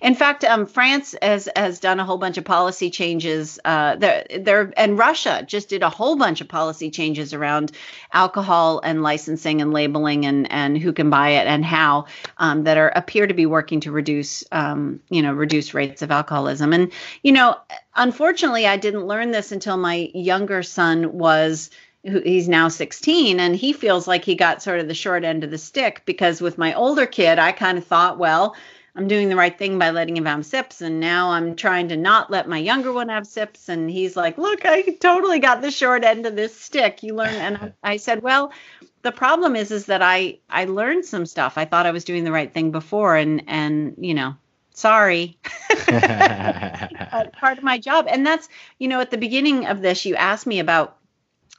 In fact, um, France has has done a whole bunch of policy changes. Uh, there, there, and Russia just did a whole bunch of policy changes around alcohol and licensing and labeling and and who can buy it and how um, that are appear to be working to reduce, um, you know, reduce rates of alcoholism. And you know, unfortunately, I didn't learn this until my younger son was he's now 16 and he feels like he got sort of the short end of the stick because with my older kid I kind of thought well I'm doing the right thing by letting him have sips. And now I'm trying to not let my younger one have sips. And he's like, look, I totally got the short end of this stick. You learn. And I said, well, the problem is, is that I, I learned some stuff. I thought I was doing the right thing before. And, and, you know, sorry. [LAUGHS] [LAUGHS] part of my job. And that's, you know, at the beginning of this, you asked me about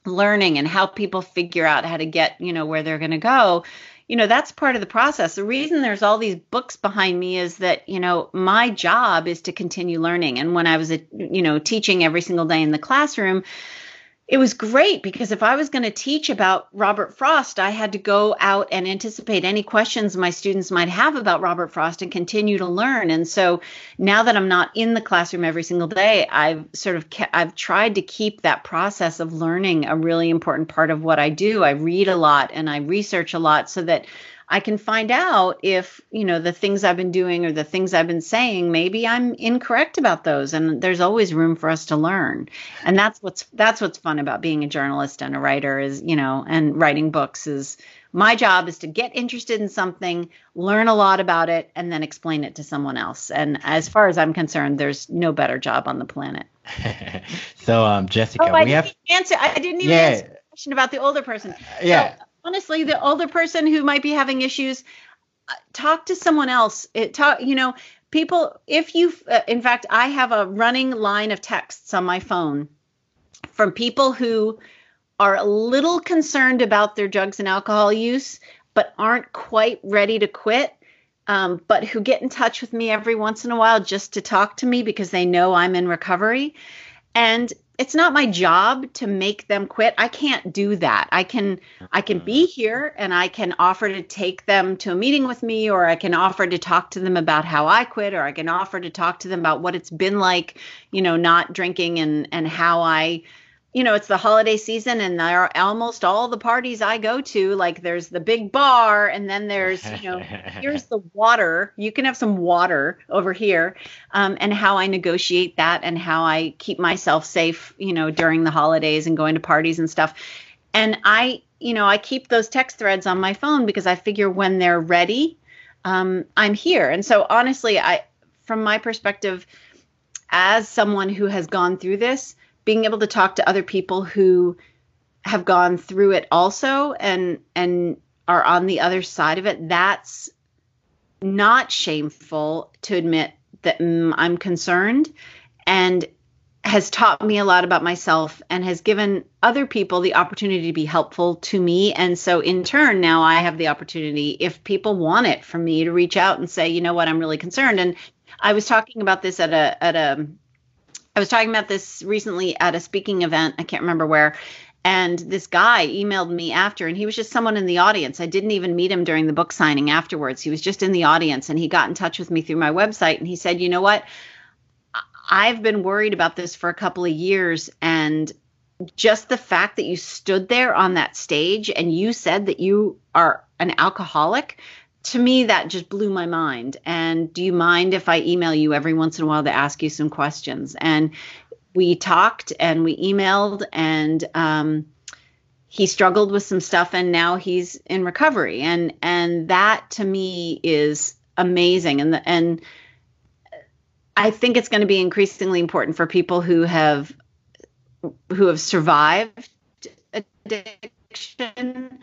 learning and how people figure out how to get, you know, where they're going to go you know that's part of the process. The reason there's all these books behind me is that you know my job is to continue learning. And when i was a, you know teaching every single day in the classroom it was great because if I was going to teach about Robert Frost, I had to go out and anticipate any questions my students might have about Robert Frost and continue to learn. And so now that I'm not in the classroom every single day, I've sort of ke- I've tried to keep that process of learning a really important part of what I do. I read a lot and I research a lot so that I can find out if, you know, the things I've been doing or the things I've been saying, maybe I'm incorrect about those. And there's always room for us to learn. And that's what's that's what's fun about being a journalist and a writer is, you know, and writing books is my job is to get interested in something, learn a lot about it, and then explain it to someone else. And as far as I'm concerned, there's no better job on the planet. [LAUGHS] so, um, Jessica, oh, I we have answer. I didn't even yeah. answer about the older person. Yeah. So, honestly, the older person who might be having issues, uh, talk to someone else. It talk, you know, people. If you, uh, in fact, I have a running line of texts on my phone from people who are a little concerned about their drugs and alcohol use, but aren't quite ready to quit. Um, but who get in touch with me every once in a while just to talk to me because they know I'm in recovery. And it's not my job to make them quit i can't do that i can i can be mm-hmm. here and i can offer to take them to a meeting with me or i can offer to talk to them about how i quit or i can offer to talk to them about what it's been like you know not drinking and and how i you know, it's the holiday season and there are almost all the parties I go to, like there's the big bar and then there's, you know, [LAUGHS] here's the water. You can have some water over here. Um, and how I negotiate that and how I keep myself safe, you know, during the holidays and going to parties and stuff. And I, you know, I keep those text threads on my phone because I figure when they're ready, um, I'm here. And so honestly, I, from my perspective, as someone who has gone through this, being able to talk to other people who have gone through it also and and are on the other side of it that's not shameful to admit that mm, I'm concerned and has taught me a lot about myself and has given other people the opportunity to be helpful to me. And so in turn now I have the opportunity if people want it from me to reach out and say you know what? I'm really concerned. And I was talking about this at a at a I was talking about this recently at a speaking event. I can't remember where. And this guy emailed me after, and he was just someone in the audience. I didn't even meet him during the book signing afterwards. He was just in the audience, and he got in touch with me through my website. And he said, You know what? I've been worried about this for a couple of years. And just the fact that you stood there on that stage and you said that you are an alcoholic to me that just blew my mind. And do you mind if i email you every once in a while to ask you some questions? And we talked and we emailed and um, he struggled with some stuff and now he's in recovery. And and that to me is amazing. And the, and i think it's going to be increasingly important for people who have who have survived addiction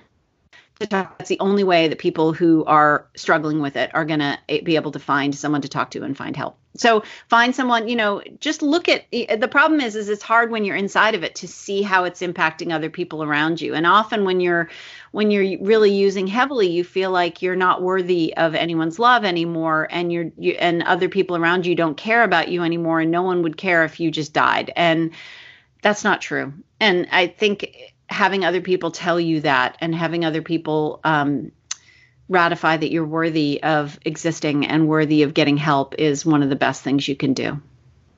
to. That's the only way that people who are struggling with it are going to eh, be able to find someone to talk to and find help. So find someone, you know, just look at eh, the problem is is it's hard when you're inside of it to see how it's impacting other people around you. And often when you're when you're really using heavily, you feel like you're not worthy of anyone's love anymore and you're you, and other people around you don't care about you anymore and no one would care if you just died. And that's not true. And I think having other people tell you that and having other people um, ratify that you're worthy of existing and worthy of getting help is one of the best things you can do.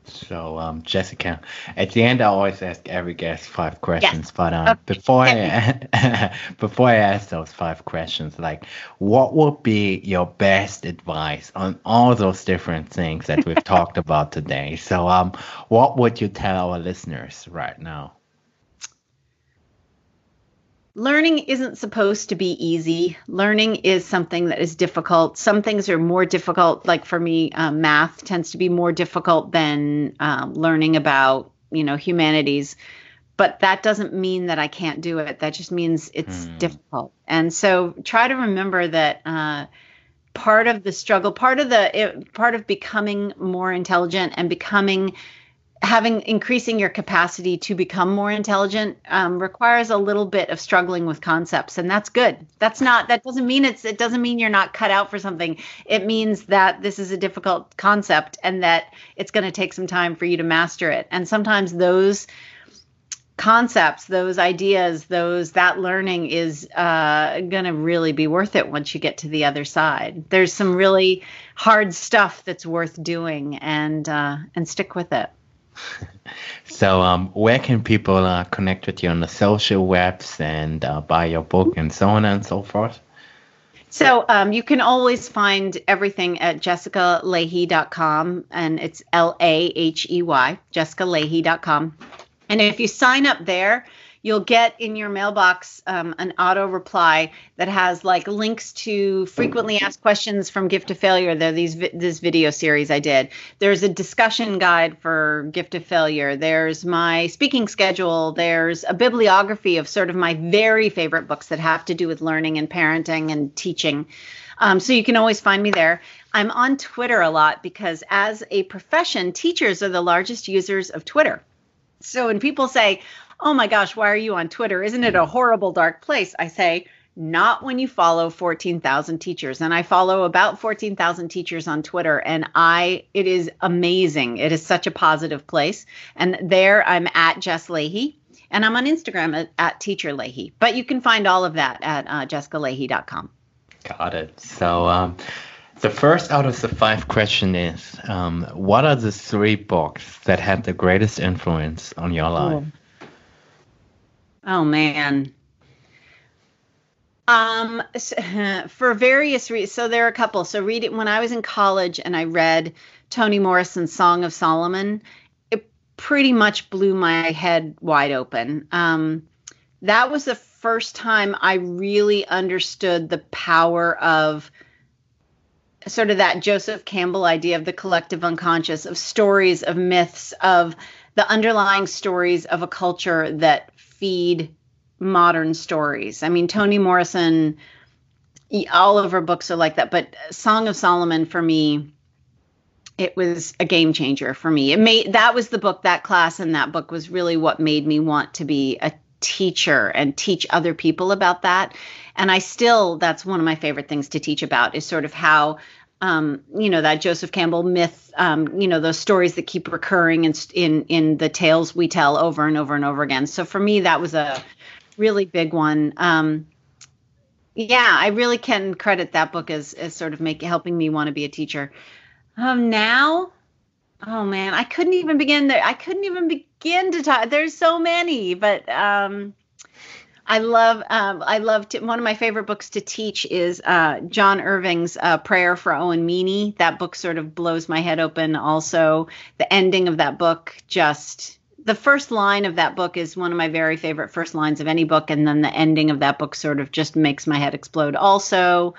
So, um, Jessica, at the end, I always ask every guest five questions. Yes. But um, okay. before I [LAUGHS] before I ask those five questions, like, what would be your best advice on all those different things that we've [LAUGHS] talked about today? So, um, what would you tell our listeners right now? Learning isn't supposed to be easy. Learning is something that is difficult. Some things are more difficult. Like for me, um, math tends to be more difficult than um, learning about, you know, humanities. But that doesn't mean that I can't do it. That just means it's mm. difficult. And so try to remember that uh, part of the struggle, part of the it, part of becoming more intelligent and becoming having increasing your capacity to become more intelligent um, requires a little bit of struggling with concepts and that's good. That's not that doesn't mean it's it doesn't mean you're not cut out for something. It means that this is a difficult concept and that it's going to take some time for you to master it. And sometimes those concepts those ideas those that learning is uh, going to really be worth it once you get to the other side. There's some really hard stuff that's worth doing and uh, and stick with it so, um, where can people uh, connect with you on the social webs and uh, buy your book and so on and so forth? So, um, you can always find everything at jessicalahey.com, and it's L A H E Y, jessicalahey.com. And if you sign up there, you'll get in your mailbox um, an auto reply that has like links to frequently asked questions from gift of failure. There these this video series i did. There's a discussion guide for gift of failure. There's my speaking schedule. There's a bibliography of sort of my very favorite books that have to do with learning and parenting and teaching. Um, so you can always find me there. I'm on twitter a lot because as a profession teachers are the largest users of twitter. So when people say, oh my gosh, why are you on Twitter? Isn't it a horrible, dark place? I say, not when you follow 14,000 teachers. And I follow about 14,000 teachers on Twitter and I it is amazing. It is such a positive place. And there I'm at Jess Lahey and I'm on Instagram at, at Teacher Lahey. But you can find all of that at uh, jessicalahey.com. Got it. So um, the first out of the five question is um, what are the three books that had the greatest influence on your life? Oh man. Um, [LAUGHS] for various reasons. So there are a couple. So read it when I was in college and I read Toni Morrison's Song of Solomon. It pretty much blew my head wide open. Um, that was the first time I really understood the power of sort of that Joseph Campbell idea of the collective unconscious, of stories, of myths, of the underlying stories of a culture that feed modern stories. I mean, Toni Morrison, all of her books are like that, but Song of Solomon for me, it was a game changer for me. It made that was the book, that class, and that book was really what made me want to be a teacher and teach other people about that. And I still, that's one of my favorite things to teach about is sort of how um, you know that Joseph Campbell myth, um, you know those stories that keep recurring in, in in the tales we tell over and over and over again. So for me, that was a really big one. Um, yeah, I really can credit that book as as sort of making helping me want to be a teacher. Um, now, oh man, I couldn't even begin there. I couldn't even begin to talk. There's so many, but um, I love um, I love to, one of my favorite books to teach is uh, John Irving's uh, Prayer for Owen Meany. That book sort of blows my head open. Also, the ending of that book just the first line of that book is one of my very favorite first lines of any book, and then the ending of that book sort of just makes my head explode. Also,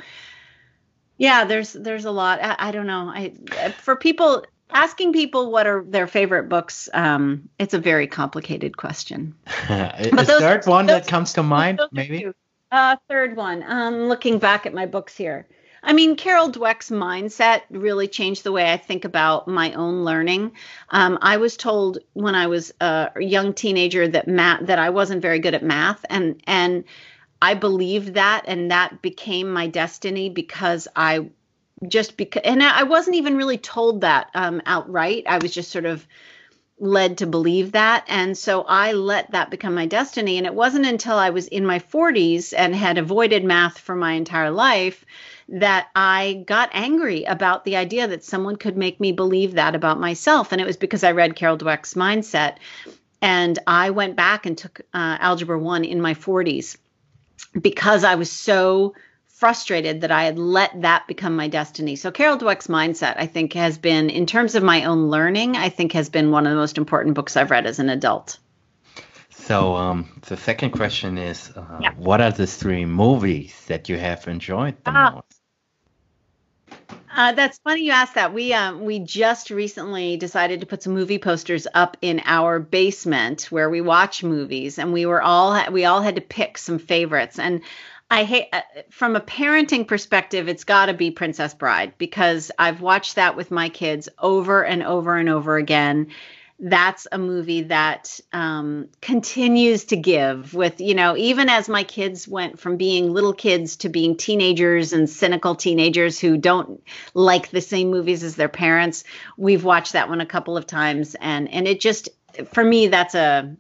yeah, there's there's a lot. I, I don't know. I for people asking people what are their favorite books um, it's a very complicated question. [LAUGHS] A third one those, that comes to mind maybe? uh, third one um, looking back at my books here. I mean carol dweck's mindset really changed the way i think about my own learning. Um, i was told when i was a young teenager that math that i wasn't very good at math and and I believed that, and that became my destiny because I just because and i wasn't even really told that um, outright. I was just sort of led to believe that. And so i let that become my destiny. And it wasn't until i was in my 40s and had avoided math for my entire life that i got angry about the idea that someone could make me believe that about myself. And it was because i read carol dweck's mindset. And i went back and took uh, algebra 1 in my 40s because i was so frustrated that I had let that become my destiny. So Carol Dweck's mindset, I think, has been, in terms of my own learning, I think has been one of the most important books I've read as an adult. So um, the second question is, uh, yeah. what are the three movies that you have enjoyed the uh, most? Uh, that's funny you asked that. We um, we just recently decided to put some movie posters up in our basement where we watch movies, and we were all we all had to pick some favorites. And I hate uh, from a parenting perspective, it's got to be Princess Bride because I've watched that with my kids over and over and over again, that's a movie that um, continues to give with you know even as my kids went from being little kids to being teenagers and cynical teenagers who don't like the same movies as their parents we've watched that one a couple of times and and it just for me that's a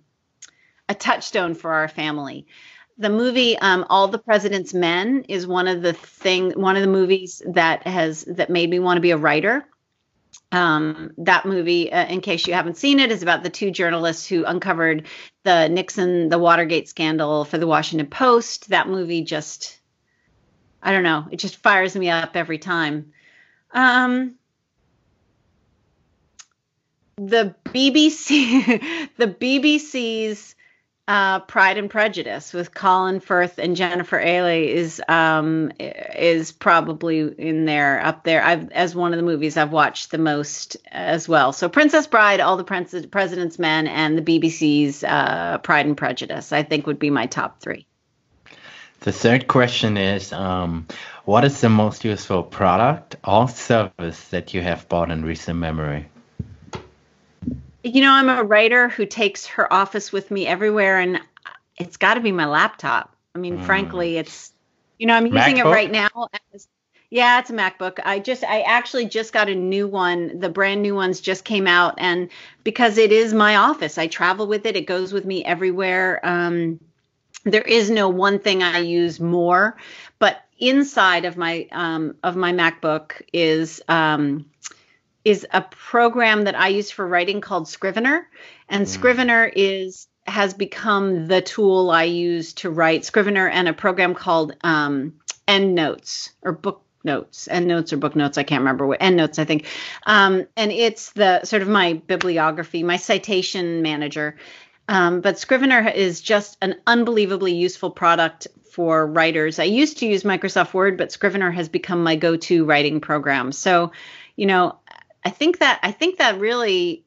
a touchstone for our family the movie um, all the president's men is one of the thing one of the movies that has that made me want to be a writer um, that movie, uh, in case you haven't seen it, is about the two journalists who uncovered the Nixon, the Watergate scandal for the Washington Post. That movie just, I don't know, it just fires me up every time. Um, the BBC, [LAUGHS] the BBC's uh, Pride and Prejudice with Colin Firth and Jennifer Ehle is um, is probably in there up there. I've as one of the movies I've watched the most as well. So Princess Bride, All the President's Men, and the BBC's uh, Pride and Prejudice. I think would be my top three. The third question is, um, what is the most useful product or service that you have bought in recent memory? You know, I'm a writer who takes her office with me everywhere, and it's got to be my laptop. I mean, mm. frankly, it's you know, I'm using MacBook? it right now. As, yeah, it's a MacBook. I just, I actually just got a new one. The brand new ones just came out, and because it is my office, I travel with it. It goes with me everywhere. Um, there is no one thing I use more, but inside of my um, of my MacBook is um, is a program that I use for writing called Scrivener, and mm. Scrivener is has become the tool I use to write Scrivener and a program called um, EndNotes or Book Notes, EndNotes or Book Notes. I can't remember what EndNotes. I think, um, and it's the sort of my bibliography, my citation manager. Um, but Scrivener is just an unbelievably useful product for writers. I used to use Microsoft Word, but Scrivener has become my go-to writing program. So, you know, I think that I think that really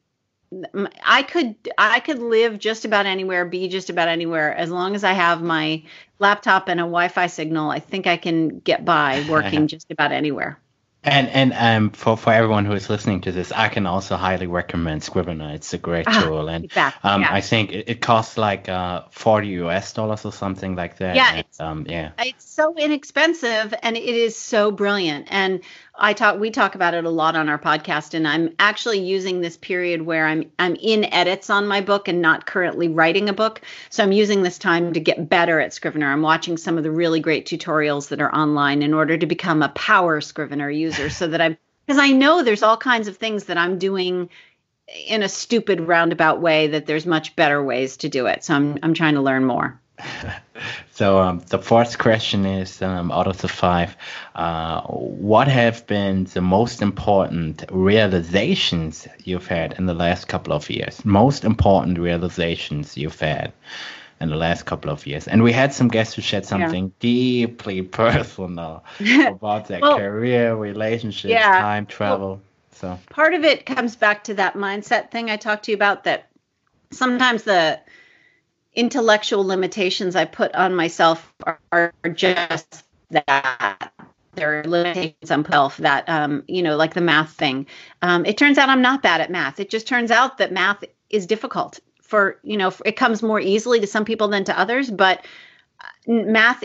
I could I could live just about anywhere, be just about anywhere as long as I have my laptop and a Wi-Fi signal. I think I can get by [LAUGHS] working just about anywhere. And and um for, for everyone who is listening to this, I can also highly recommend Scrivener. It's a great ah, tool, and exactly, um, yeah. I think it, it, costs like uh 40 US dollars or something like that. Yeah, and, it's, um, yeah, it's so inexpensive, and it is so brilliant. And I talk we talk about it a lot on our podcast and I'm actually using this period where I'm I'm in edits on my book and not currently writing a book. So I'm using this time to get better at Scrivener. I'm watching some of the really great tutorials that are online in order to become a power Scrivener user so that I'm because I know there's all kinds of things that I'm doing in a stupid roundabout way that there's much better ways to do it. So I'm I'm trying to learn more. [LAUGHS] so um, the fourth question is um, out of the five, uh, what have been the most important realizations you've had in the last couple of years? Most important realizations you've had in the last couple of years. And we had some guests who shared something yeah. deeply [LAUGHS] personal [LAUGHS] about their well, career, relationships, yeah. time travel. Well, so part of it comes back to that mindset thing I talked to you about that sometimes the intellectual limitations I put on myself are, are just that. There are limitations on myself that, um, you know, like the math thing. Um, it turns out I'm not bad at math. It just turns out that math is difficult for, you know, it comes more easily to some people than to others, but uh, math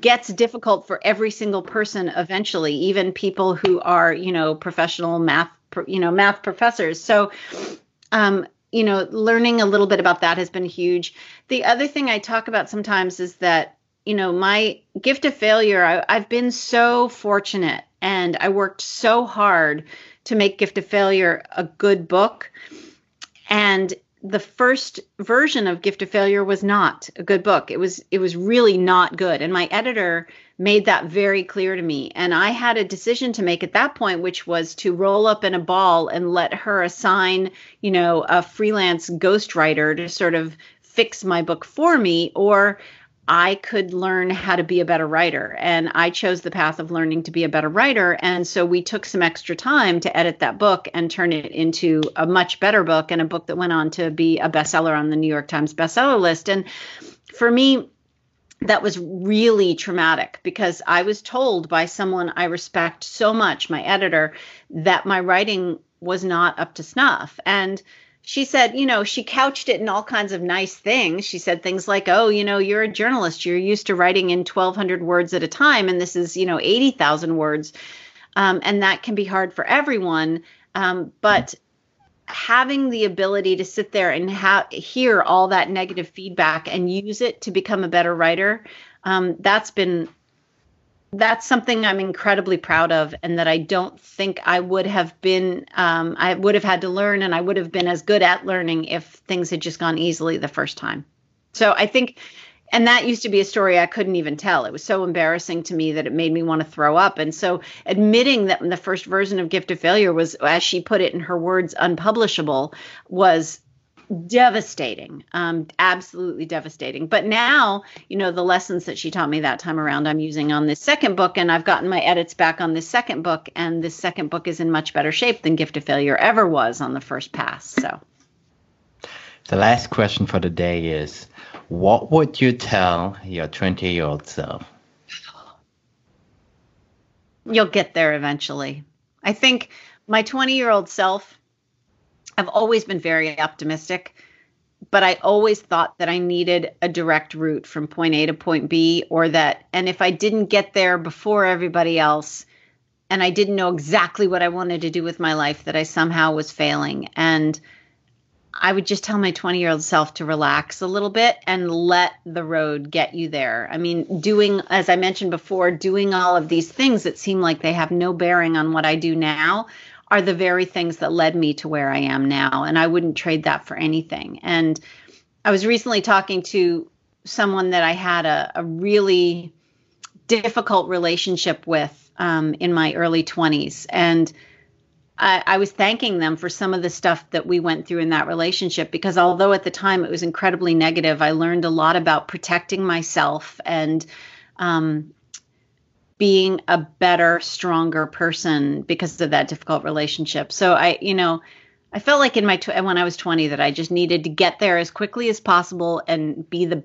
gets difficult for every single person eventually, even people who are, you know, professional math, you know, math professors. So, um, you know, learning a little bit about that has been huge. The other thing I talk about sometimes is that, you know, my gift of failure, I, I've been so fortunate and I worked so hard to make Gift of Failure a good book. And the first version of Gift of Failure was not a good book. It was it was really not good. And my editor made that very clear to me. And I had a decision to make at that point, which was to roll up in a ball and let her assign, you know, a freelance ghostwriter to sort of fix my book for me or I could learn how to be a better writer. And I chose the path of learning to be a better writer. And so we took some extra time to edit that book and turn it into a much better book and a book that went on to be a bestseller on the New York Times bestseller list. And for me, that was really traumatic because I was told by someone I respect so much, my editor, that my writing was not up to snuff. And she said, you know, she couched it in all kinds of nice things. She said things like, oh, you know, you're a journalist. You're used to writing in 1,200 words at a time, and this is, you know, 80,000 words. Um, and that can be hard for everyone. Um, but having the ability to sit there and ha- hear all that negative feedback and use it to become a better writer, um, that's been that's something I'm incredibly proud of, and that I don't think I would have been, um, I would have had to learn, and I would have been as good at learning if things had just gone easily the first time. So I think, and that used to be a story I couldn't even tell. It was so embarrassing to me that it made me want to throw up. And so admitting that the first version of Gift of Failure was, as she put it in her words, unpublishable was devastating um, absolutely devastating. But now you know the lessons that she taught me that time around i'm using on this second book and i've gotten my edits back on this second book and this second book is in much better shape than gift of failure ever was on the first pass so. The last question for the day is what would you tell your 20 year old self? You'll get there eventually. I think my 20 year old self I've always been very optimistic, but I always thought that I needed a direct route from point A to point B, or that, and if I didn't get there before everybody else, and I didn't know exactly what I wanted to do with my life, that I somehow was failing. And I would just tell my 20 year old self to relax a little bit and let the road get you there. I mean, doing, as I mentioned before, doing all of these things that seem like they have no bearing on what I do now are the very things that led me to where I am now. And I wouldn't trade that for anything. And I was recently talking to someone that I had a, a really difficult relationship with um, in my early 20s. And I, I, was thanking them for some of the stuff that we went through in that relationship because although at the time it was incredibly negative, I learned a lot about protecting myself and um, being a better, stronger person because of that difficult relationship. So I, you know, I felt like in my tw- when I was 20 that I just needed to get there as quickly as possible and be the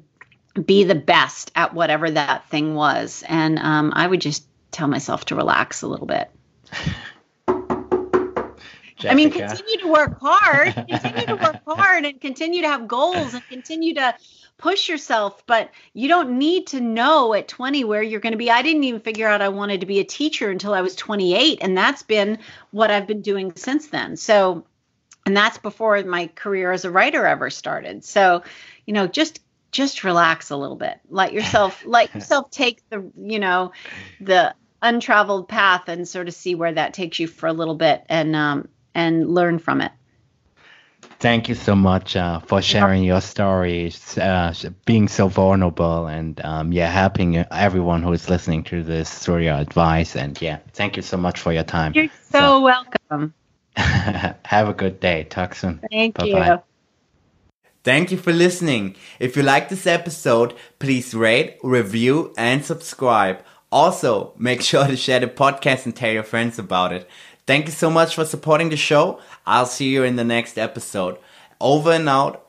be the best at whatever that thing was. And um, I would just tell myself to relax a little bit. Jessica. I mean, continue to work hard, [LAUGHS] continue to work hard, and continue to have goals, and continue to push yourself, but you don't need to know at 20 where you're going to be. I didn't even figure out I wanted to be a teacher until I was 28, and that's been what I've been doing since then. So, and that's before my career as a writer ever started. So, you know, just just relax a little bit. Let yourself [LAUGHS] let yourself take the, you know, the untraveled path and sort of see where that takes you for a little bit and um and learn from it. Thank you so much uh, for sharing your stories, uh, being so vulnerable, and um, yeah, helping everyone who is listening to this through your advice. And yeah, thank you so much for your time. You're so, so welcome. [LAUGHS] have a good day. Talk soon. Thank Bye-bye. you. Thank you for listening. If you like this episode, please rate, review, and subscribe. Also, make sure to share the podcast and tell your friends about it. Thank you so much for supporting the show. I'll see you in the next episode. Over and out.